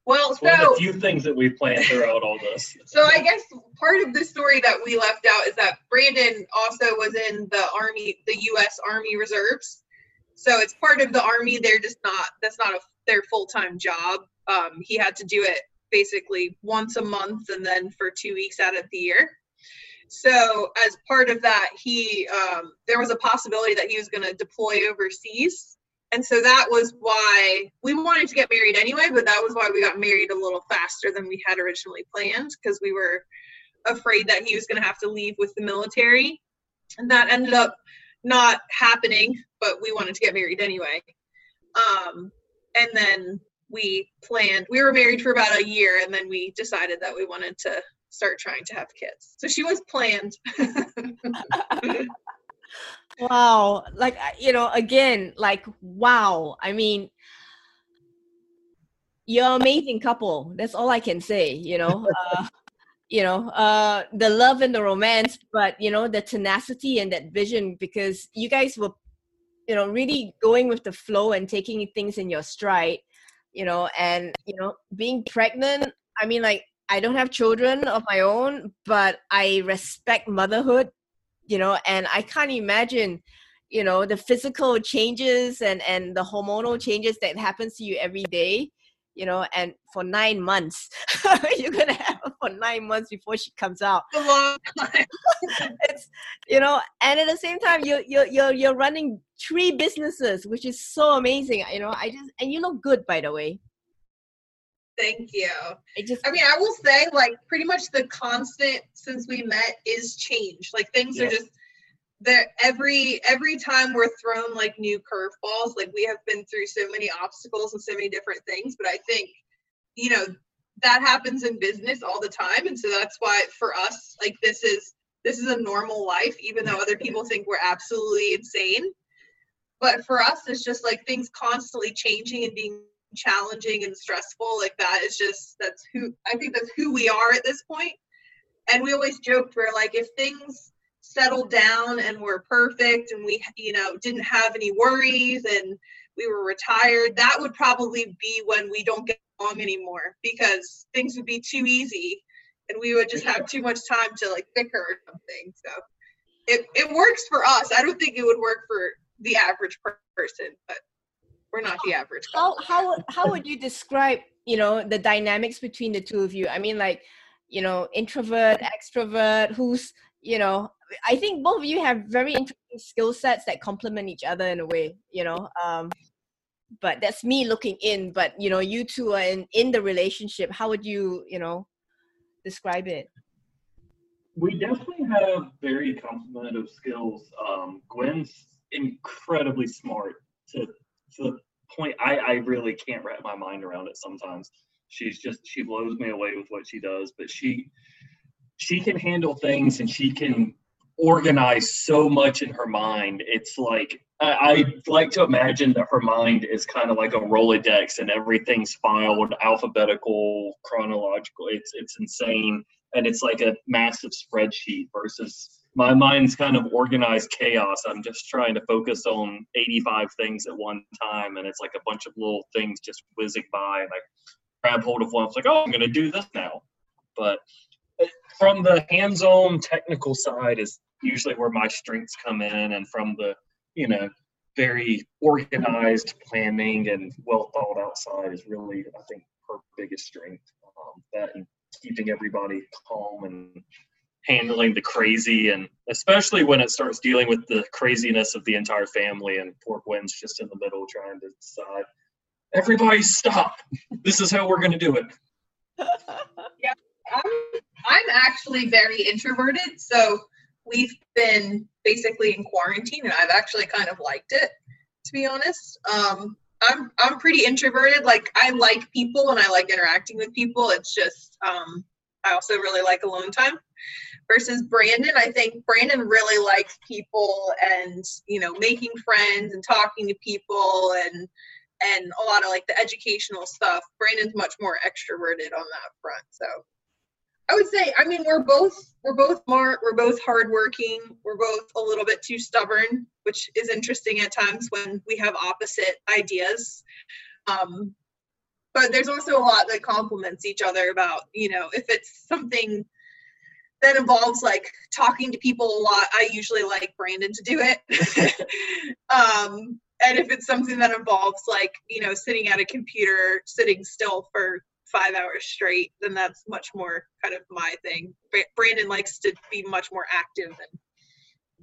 well, it's so one of the few things that we planned throughout all this. [laughs] So I guess part of the story that we left out is that Brandon also was in the Army, the U.S. Army Reserves. So it's part of the Army. They're just not. That's not a, their full time job. Um, he had to do it basically once a month and then for two weeks out of the year. So as part of that, he um, there was a possibility that he was going to deploy overseas and so that was why we wanted to get married anyway but that was why we got married a little faster than we had originally planned because we were afraid that he was going to have to leave with the military. And that ended up not happening but we wanted to get married anyway. Um, and then we planned we were married for about a year and then we decided that we wanted to start trying to have kids. So she was planned [laughs] wow like you know again like wow i mean you're an amazing couple that's all i can say you know uh, you know uh the love and the romance but you know the tenacity and that vision because you guys were you know really going with the flow and taking things in your stride you know and you know being pregnant i mean like i don't have children of my own but i respect motherhood you know and i can't imagine you know the physical changes and and the hormonal changes that happens to you every day you know and for nine months. [laughs] You're gonna have her for nine months before she comes out. A long time [laughs] it's you know and at the same time you're you're you're, you're running three businesses which is so amazing you know i just and you look good by the way Thank you. I just I mean, I will say, like, pretty much the constant since we met is change. Like, things Yeah. are just there every every time we're thrown like new curveballs. Like, we have been through so many obstacles and so many different things. But I think, you know, that happens in business all the time, and so that's why for us, like, this is this is a normal life, even though other people think we're absolutely insane. But for us, it's just like things constantly changing and being challenging and stressful like that is just that's who i think that's who we are at this point. and we always joked we're like if things settled down and were perfect and we you know didn't have any worries and we were retired that would probably be when we don't get along anymore because things would be too easy and we would just have too much time to like bicker or something so it, it works for us i don't think it would work for the average person but we're not the average how couple. how would- how would you describe you know the dynamics between the two of you i mean like you know introvert extrovert who's you know i think both of you have very interesting skill sets that complement each other in a way you know um but that's me looking in but you know you two are in in the relationship how would you you know describe it We definitely have very complementary skills. Um, Gwen's incredibly smart to, the point I, I really can't wrap my mind around it sometimes. She's just she blows me away with what she does, but she she can handle things and she can organize so much in her mind. It's like I, I like to imagine that her mind is kind of like a Rolodex and everything's filed alphabetical, chronological. It's it's insane and it's like a massive spreadsheet versus my mind's kind of organized chaos. I'm just trying to focus on 85 things at one time, and it's like a bunch of little things just whizzing by, and I grab hold of one. It's like, oh, I'm going to do this now. But uh, from the hands-on technical side is usually where my strengths come in, and from the you know very organized planning and well thought out side is really I think her biggest strength. Um, that and keeping everybody calm and handling the crazy and especially when it starts dealing with the craziness of the entire family and poor Gwen's just in the middle trying to decide everybody stop this is how we're going to do it [laughs] yeah I'm, I'm actually very introverted, so we've been basically in quarantine, and I've actually kind of liked it, to be honest. Um, I'm I'm pretty introverted. Like I like people and I like interacting with people. It's just um, I also really like alone time. Versus Brandon, I think Brandon really likes people and you know making friends and talking to people and and a lot of like the educational stuff. Brandon's much more extroverted on that front. So I would say, I mean, we're both we're both smart, we're both hardworking, we're both a little bit too stubborn, which is interesting at times when we have opposite ideas. Um, but there's also a lot that complements each other about, you know, if it's something that involves like talking to people a lot, I usually like Brandon to do it. [laughs] um, and if it's something that involves like, you know, sitting at a computer, sitting still for five hours straight, then that's much more kind of my thing. Bra- Brandon likes to be much more active and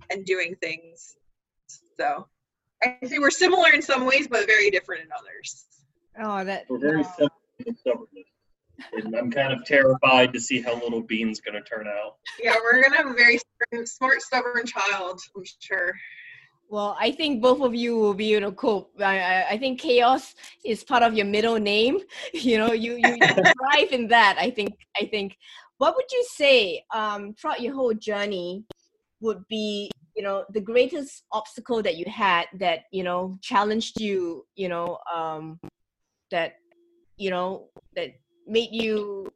and doing things. So I think we're similar in some ways, but very different in others. Oh, that. We're very similar in stubbornness. And I'm kind of terrified to see how little Bean's going to turn out. Yeah, we're gonna have a very smart, stubborn child. I'm sure. Well, I think both of you will be able to cope. I, I, I think chaos is part of your middle name. [laughs] You know, you, you, you [laughs] thrive in that. I think. I think. What would you say um, throughout your whole journey would be, you know, the greatest obstacle that you had that you know challenged you, you know, um, that you know that made you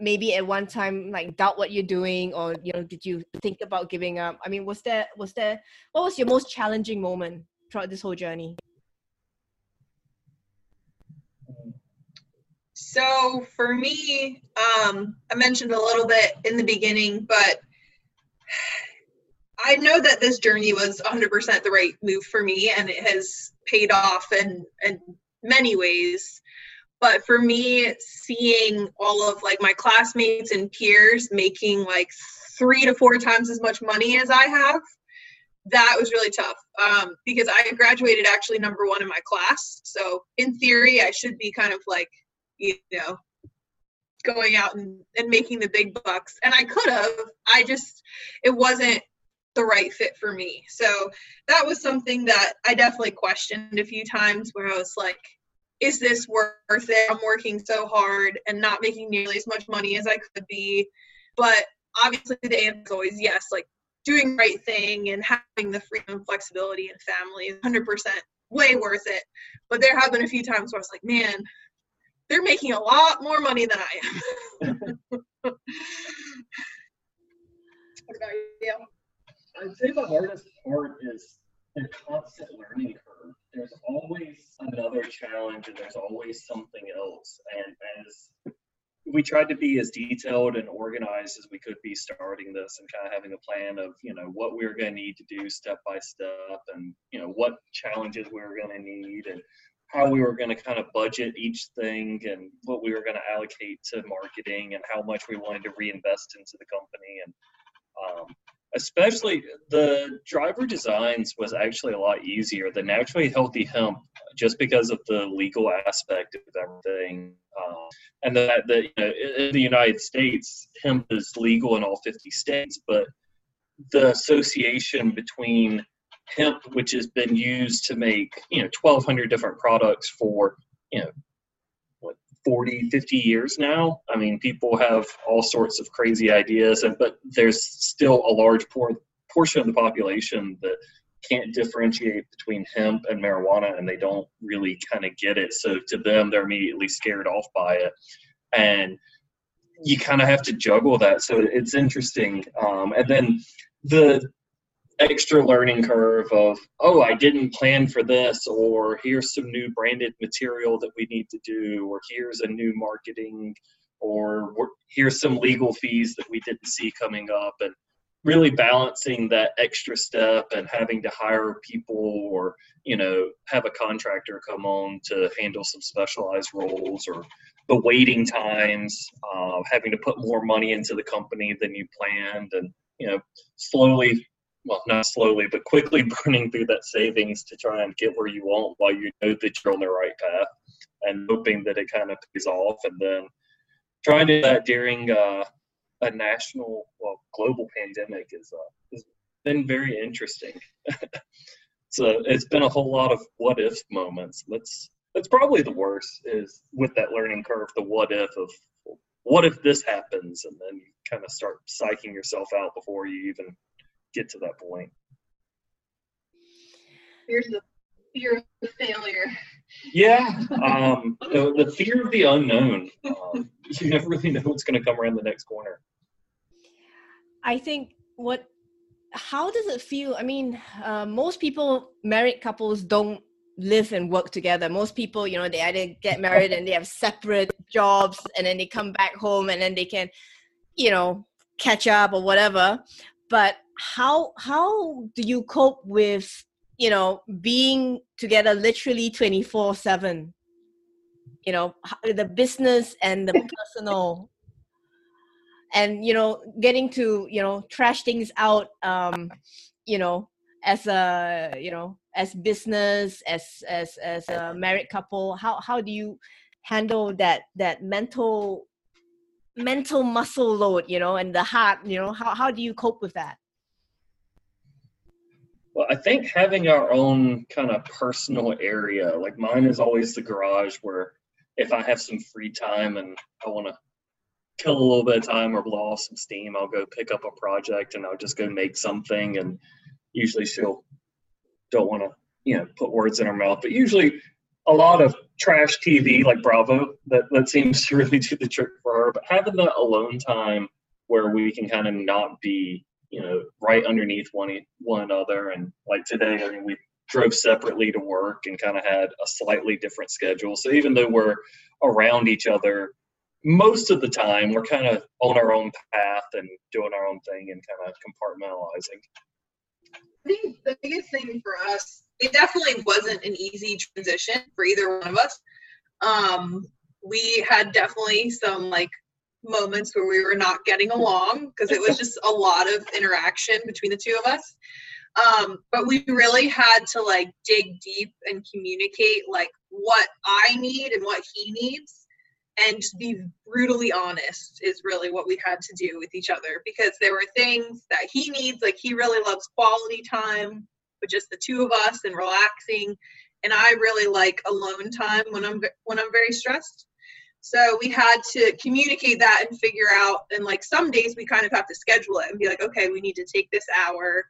maybe at one time like doubt what you're doing or you know did you think about giving up i mean was there was there what was your most challenging moment throughout this whole journey So for me, um, I mentioned a little bit in the beginning, but I know that this journey was 100% the right move for me, and it has paid off in in many ways. But for me, seeing all of like my classmates and peers making like three to four times as much money as I have, that was really tough um, because I graduated actually number one in my class. So in theory, I should be kind of like you know, going out and, and making the big bucks. And I could have, I just, it wasn't the right fit for me. So that was something that I definitely questioned a few times where I was like, is this worth it? I'm working so hard and not making nearly as much money as I could be. But obviously, the answer is always yes. Like doing the right thing and having the freedom flexibility and family is 100% way worth it. But there have been a few times where I was like, man, they're making a lot more money than I am. [laughs] what about you? I'd say the hardest part is the constant learning. There's always another challenge and there's always something else. And as we tried to be as detailed and organized as we could be starting this and kind of having a plan of, you know, what we are going to need to do step by step and, you know, what challenges we were going to need and how we were going to kind of budget each thing and what we were going to allocate to marketing and how much we wanted to reinvest into the company and um, especially the driver designs was actually a lot easier than naturally healthy hemp just because of the legal aspect of everything. Um, and that the you know in the united states hemp is legal in all 50 states but the association between hemp, which has been used to make, you know, 1,200 different products for, you know, 40, 50 years now. I mean, people have all sorts of crazy ideas, and but there's still a large por- portion of the population that can't differentiate between hemp and marijuana and they don't really kind of get it. So to them, they're immediately scared off by it. And you kind of have to juggle that. So it's interesting. Um, and then the extra learning curve of oh i didn't plan for this or here's some new branded material that we need to do or here's a new marketing or here's some legal fees that we didn't see coming up and really balancing that extra step and having to hire people or you know have a contractor come on to handle some specialized roles or the waiting times uh, having to put more money into the company than you planned and you know slowly well, not slowly, but quickly [laughs] burning through that savings to try and get where you want while you know that you're on the right path and hoping that it kind of pays off. And then trying to do that during uh, a national, well, global pandemic is uh, has been very interesting. [laughs] so it's been a whole lot of what if moments. That's that's probably the worst is with that learning curve, the what if of what if this happens, and then you kind of start psyching yourself out before you even get to that point. Here's the fear of failure. Yeah, um, [laughs] the, the, fear of the unknown. Um, you never really know what's going to come around the next corner. I think what. How does it feel? I mean, uh, most people, married couples, don't live and work together. Most people, you know, they either get married and they have separate jobs, and then they come back home, and then they can, you know, catch up or whatever. But how how do you cope with you know being together literally 24 7 you know the business and the [laughs] personal. And you know getting to you know trash things out um you know as a you know as business as as as a married couple how how do you handle that that mental mental muscle load you know and the heart you know how, how do you cope with that well i think having our own kind of personal area like mine is always the garage where if i have some free time and i want to kill a little bit of time or blow off some steam i'll go pick up a project and i'll just go make something and usually she'll don't want to you know put words in her mouth but usually a lot of trash TV like Bravo that, that seems [laughs] to really do the trick for her. But having that alone time where we can kind of not be, you know, right underneath one one another. And like today, I mean, we drove separately to work and kind of had a slightly different schedule. So even though we're around each other, most of the time we're kind of on our own path and doing our own thing and kind of compartmentalizing. I think the biggest thing for us it definitely wasn't an easy transition for either one of us. Um, we had definitely some like moments where we were not getting along because it was just a lot of interaction between the two of us. Um, but we really had to like dig deep and communicate like what I need and what he needs and just be brutally honest is really what we had to do with each other because there were things that he needs like he really loves quality time with just the two of us and relaxing. And I really like alone time when I'm when I'm very stressed. So we had to communicate that and figure out. And like some days we kind of have to schedule it and be like, okay, we need to take this hour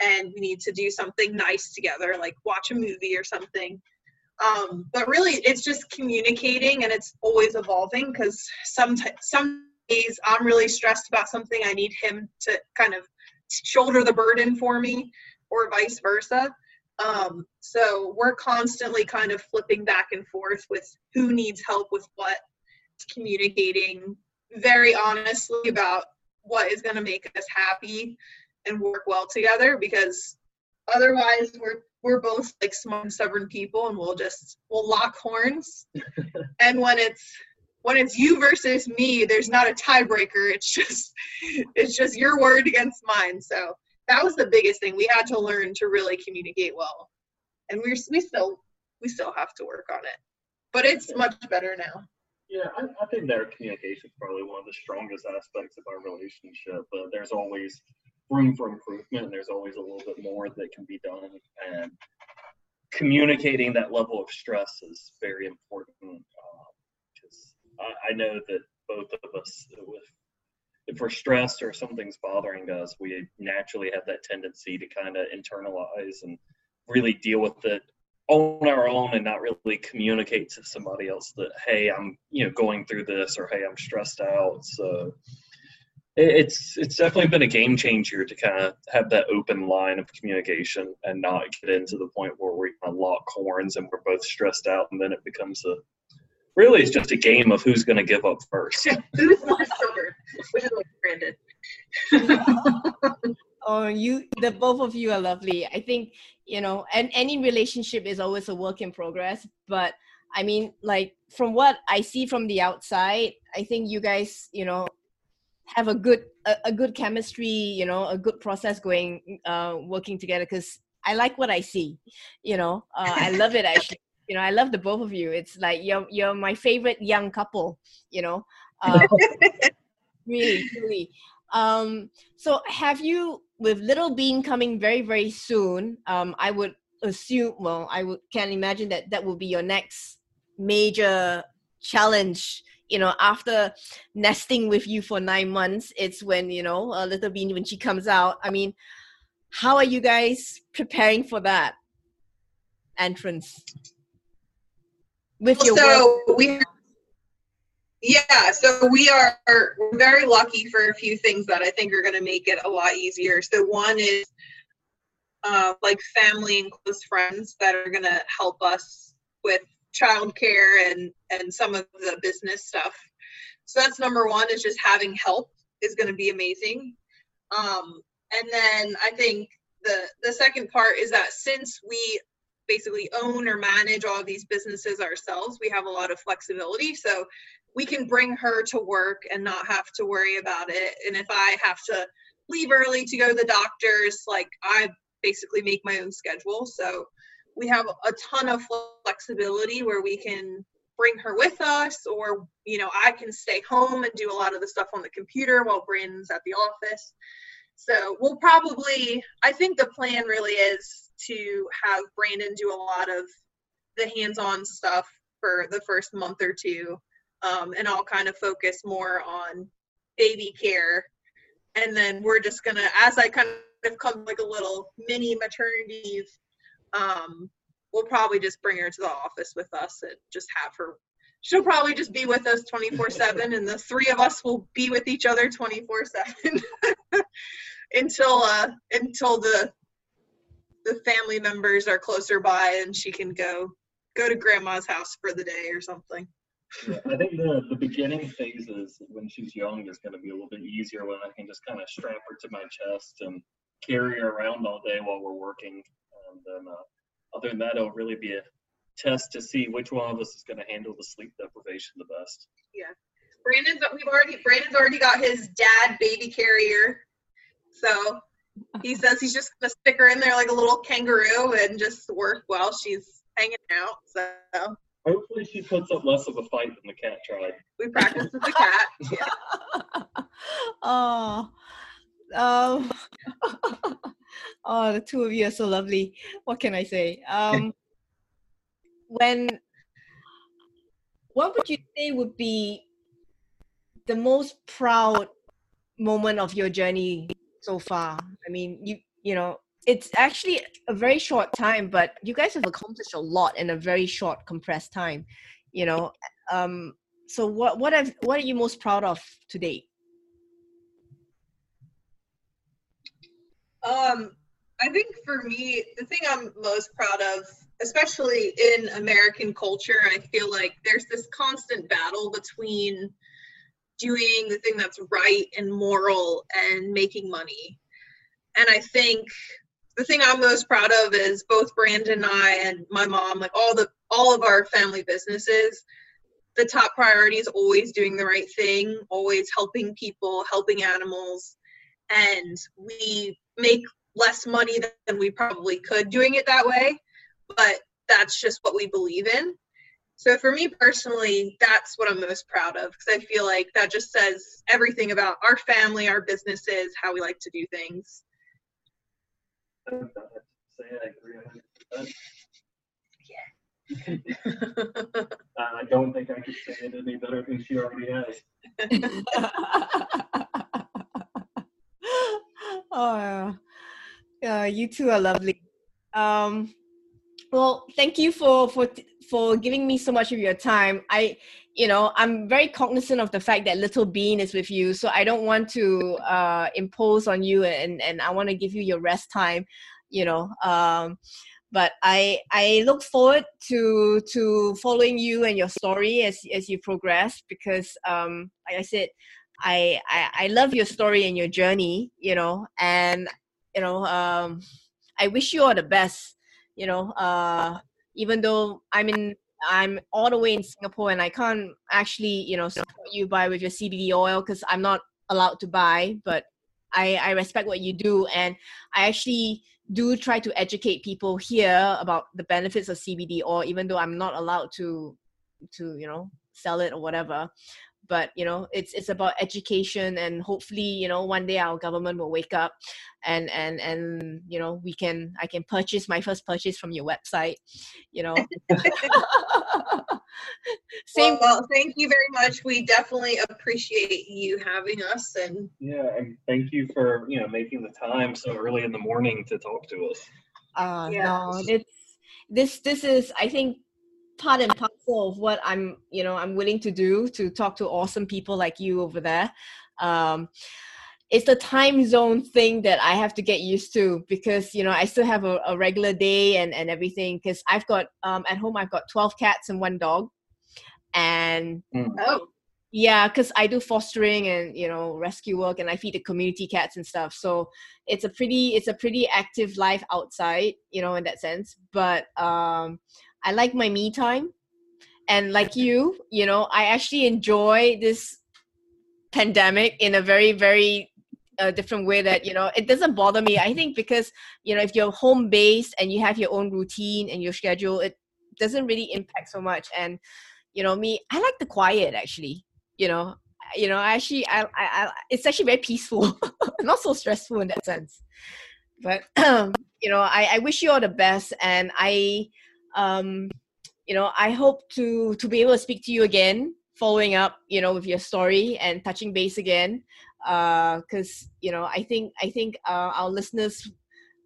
and we need to do something nice together, like watch a movie or something. Um, but really, it's just communicating and it's always evolving because some some days I'm really stressed about something. I need him to kind of shoulder the burden for me or vice versa. Um, so we're constantly kind of flipping back and forth with who needs help with what, communicating very honestly about what is going to make us happy and work well together because otherwise we're we're both like smart and stubborn people and we'll just we'll lock horns. [laughs] And when it's when it's you versus me there's not a tiebreaker. It's just it's just your word against mine. So that was the biggest thing. We had to learn to really communicate well, and we're we still we still have to work on it, but it's much better now. Yeah, I, I think their communication is probably one of the strongest aspects of our relationship. But there's always room for improvement. And there's always a little bit more that can be done, and communicating that level of stress is very important because um, I, I know that both of us with if we're stressed or something's bothering us, we naturally have that tendency to kind of internalize and really deal with it on our own and not really communicate to somebody else that hey i'm you know going through this or hey i'm stressed out so it's it's definitely been a game changer to kind of have that open line of communication and not get into the point where we lock horns and we're both stressed out and then it becomes a really it's just a game of who's going to give up first. [laughs] who's? [laughs] Which is like Brandon. [laughs] oh, you, the both of you are lovely. I think you know, and any relationship is always a work in progress. But I mean, like from what I see from the outside, I think you guys, you know, have a good a, a good chemistry. You know, a good process going, uh, working together. Because I like what I see. You know, uh, I love it actually [laughs] you know i love the both of you it's like you're you're my favorite young couple you know um, really really. Um so have you with little bean coming very very soon um i would assume well i would can imagine that that will be your next major challenge you know after nesting with you for nine months it's when you know a little bean when she comes out. I mean how are you guys preparing for that entrance? With your so work? we yeah so we are very lucky for a few things that i think are going to make it a lot easier. So one is uh, like family and close friends that are going to help us with childcare and and some of the business stuff. So that's number one is just having help is going to be amazing. Um, and then i think the the second part is that since we basically own or manage all these businesses ourselves, we have a lot of flexibility. So we can bring her to work and not have to worry about it. And if I have to leave early to go to the doctors, like I basically make my own schedule. So we have a ton of flexibility where we can bring her with us or you know i can stay home and do a lot of the stuff on the computer while brandon's at the office so we'll probably i think the plan really is to have brandon do a lot of the hands-on stuff for the first month or two um, and i'll kind of focus more on baby care. And then we're just gonna as i kind of come like a little mini maternity um, we'll probably just bring her to the office with us and just have her she'll probably just be with us 24 7 and the three of us will be with each other 24 7 [laughs] until uh until the the family members are closer by and she can go go to grandma's house for the day or something I think the, the beginning phases when she's young is going to be a little bit easier when I can just kind of strap her to my chest and carry her around all day while we're working. And then uh, other than that, it'll really be a test to see which one of us is going to handle the sleep deprivation the best. Yeah, Brandon's we've already Brandon's already got his dad baby carrier, so he says he's just gonna stick her in there like a little kangaroo and just work while she's hanging out. So hopefully she puts up less of a fight than the cat tried. We practiced with the cat. Yeah. [laughs] oh, um, [laughs] oh, the two of you are so lovely. What can I say? Um, when, what would you say would be the most proud moment of your journey so far? I mean, you you know, it's actually a very short time, but you guys have accomplished a lot in a very short, compressed time. You know, um, so what what have what are you most proud of to date? Um, I think for me, the thing I'm most proud of, especially in American culture, I feel like there's this constant battle between doing the thing that's right and moral and making money. And I think the thing I'm most proud of is both Brandon and I and my mom, like all the all of our family businesses, the top priority is always doing the right thing, always helping people, helping animals. And we make less money than we probably could doing it that way, but that's just what we believe in. So for me personally, that's what I'm most proud of because I feel like that just says everything about our family, our businesses, how we like to do things. I say I agree 100%. Yeah. I don't think I could say it any better than she already has. [laughs] oh, yeah, you two are lovely. Um, well, thank you for for for giving me so much of your time. I, you know, I'm very cognizant of the fact that little Bean is with you, so I don't want to uh, impose on you, and and I want to give you your rest time. You know, um, but I I look forward to to following you and your story as as you progress because, um, like I said, I, I I love your story and your journey. You know, and you know, um, I wish you all the best. You know, uh, even though I'm in, I'm all the way in Singapore and I can't actually, you know, support you buy with your CBD oil because I'm not allowed to buy. But I, I respect what you do, and I actually do try to educate people here about the benefits of CBD oil, even though I'm not allowed to, to you know, sell it or whatever but you know it's it's about education and hopefully you know one day our government will wake up and and and you know we can i can purchase my first purchase from your website you know. [laughs] Same well, well thank you very much. We definitely appreciate you having us and yeah and thank you for you know making the time so early in the morning to talk to us. Uh yeah. no it's this this is i think part and parcel of what I'm, you know, I'm willing to do to talk to awesome people like you over there. Um, it's the time zone thing that I have to get used to because you know I still have a, a regular day and and everything because I've got um, at home I've got twelve cats and one dog, and mm. oh yeah because I do fostering and you know rescue work and I feed the community cats and stuff so it's a pretty it's a pretty active life outside you know in that sense but um I like my me time. And like you, you know, I actually enjoy this pandemic in a very, very a different way that you know it doesn't bother me. I think because you know if you're home based and you have your own routine and your schedule it doesn't really impact so much. And you know me i like the quiet actually. You know you know I actually I, I, I it's actually very peaceful. [laughs] Not so stressful in that sense. But um, [clears throat] you know I, I wish you all the best. And i um you know i hope to to be able to speak to you again following up you know with your story and touching base again because uh, you know i think i think uh, our listeners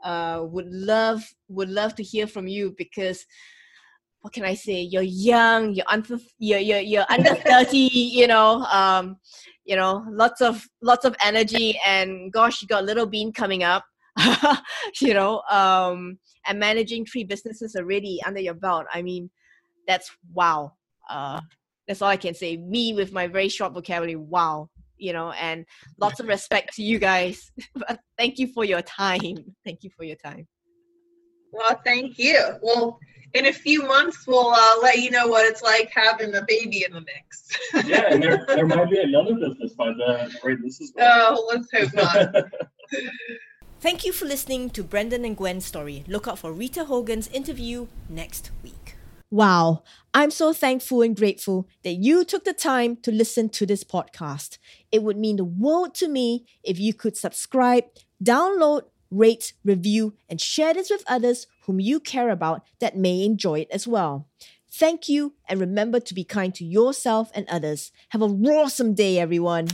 uh, would love would love to hear from you because what can I say? You're young. You're under. You're you're, you're [laughs] under thirty. You know. Um, you know, lots of lots of energy, and gosh, you got little bean coming up. [laughs] you know, um, and managing three businesses already under your belt. I mean, that's wow. Uh, that's all I can say. Me with my very short vocabulary, wow. You know, and lots of respect to you guys. [laughs] thank you for your time. [laughs] Thank you for your time. Well, thank you. Well, in a few months, we'll uh, let you know what it's like having a baby in the mix. yeah, and there, there might be another business by then. Right, this is. Oh, let's hope not. Thank you for listening to Brendan and Gwen's story. Look out for Rita Hogan's interview next week. Wow, I'm so thankful and grateful that you took the time to listen to this podcast. It would mean the world to me if you could subscribe, download, rate, review, and share this with others whom you care about that may enjoy it as well. Thank you, and remember to be kind to yourself and others. Have a awesome day, everyone.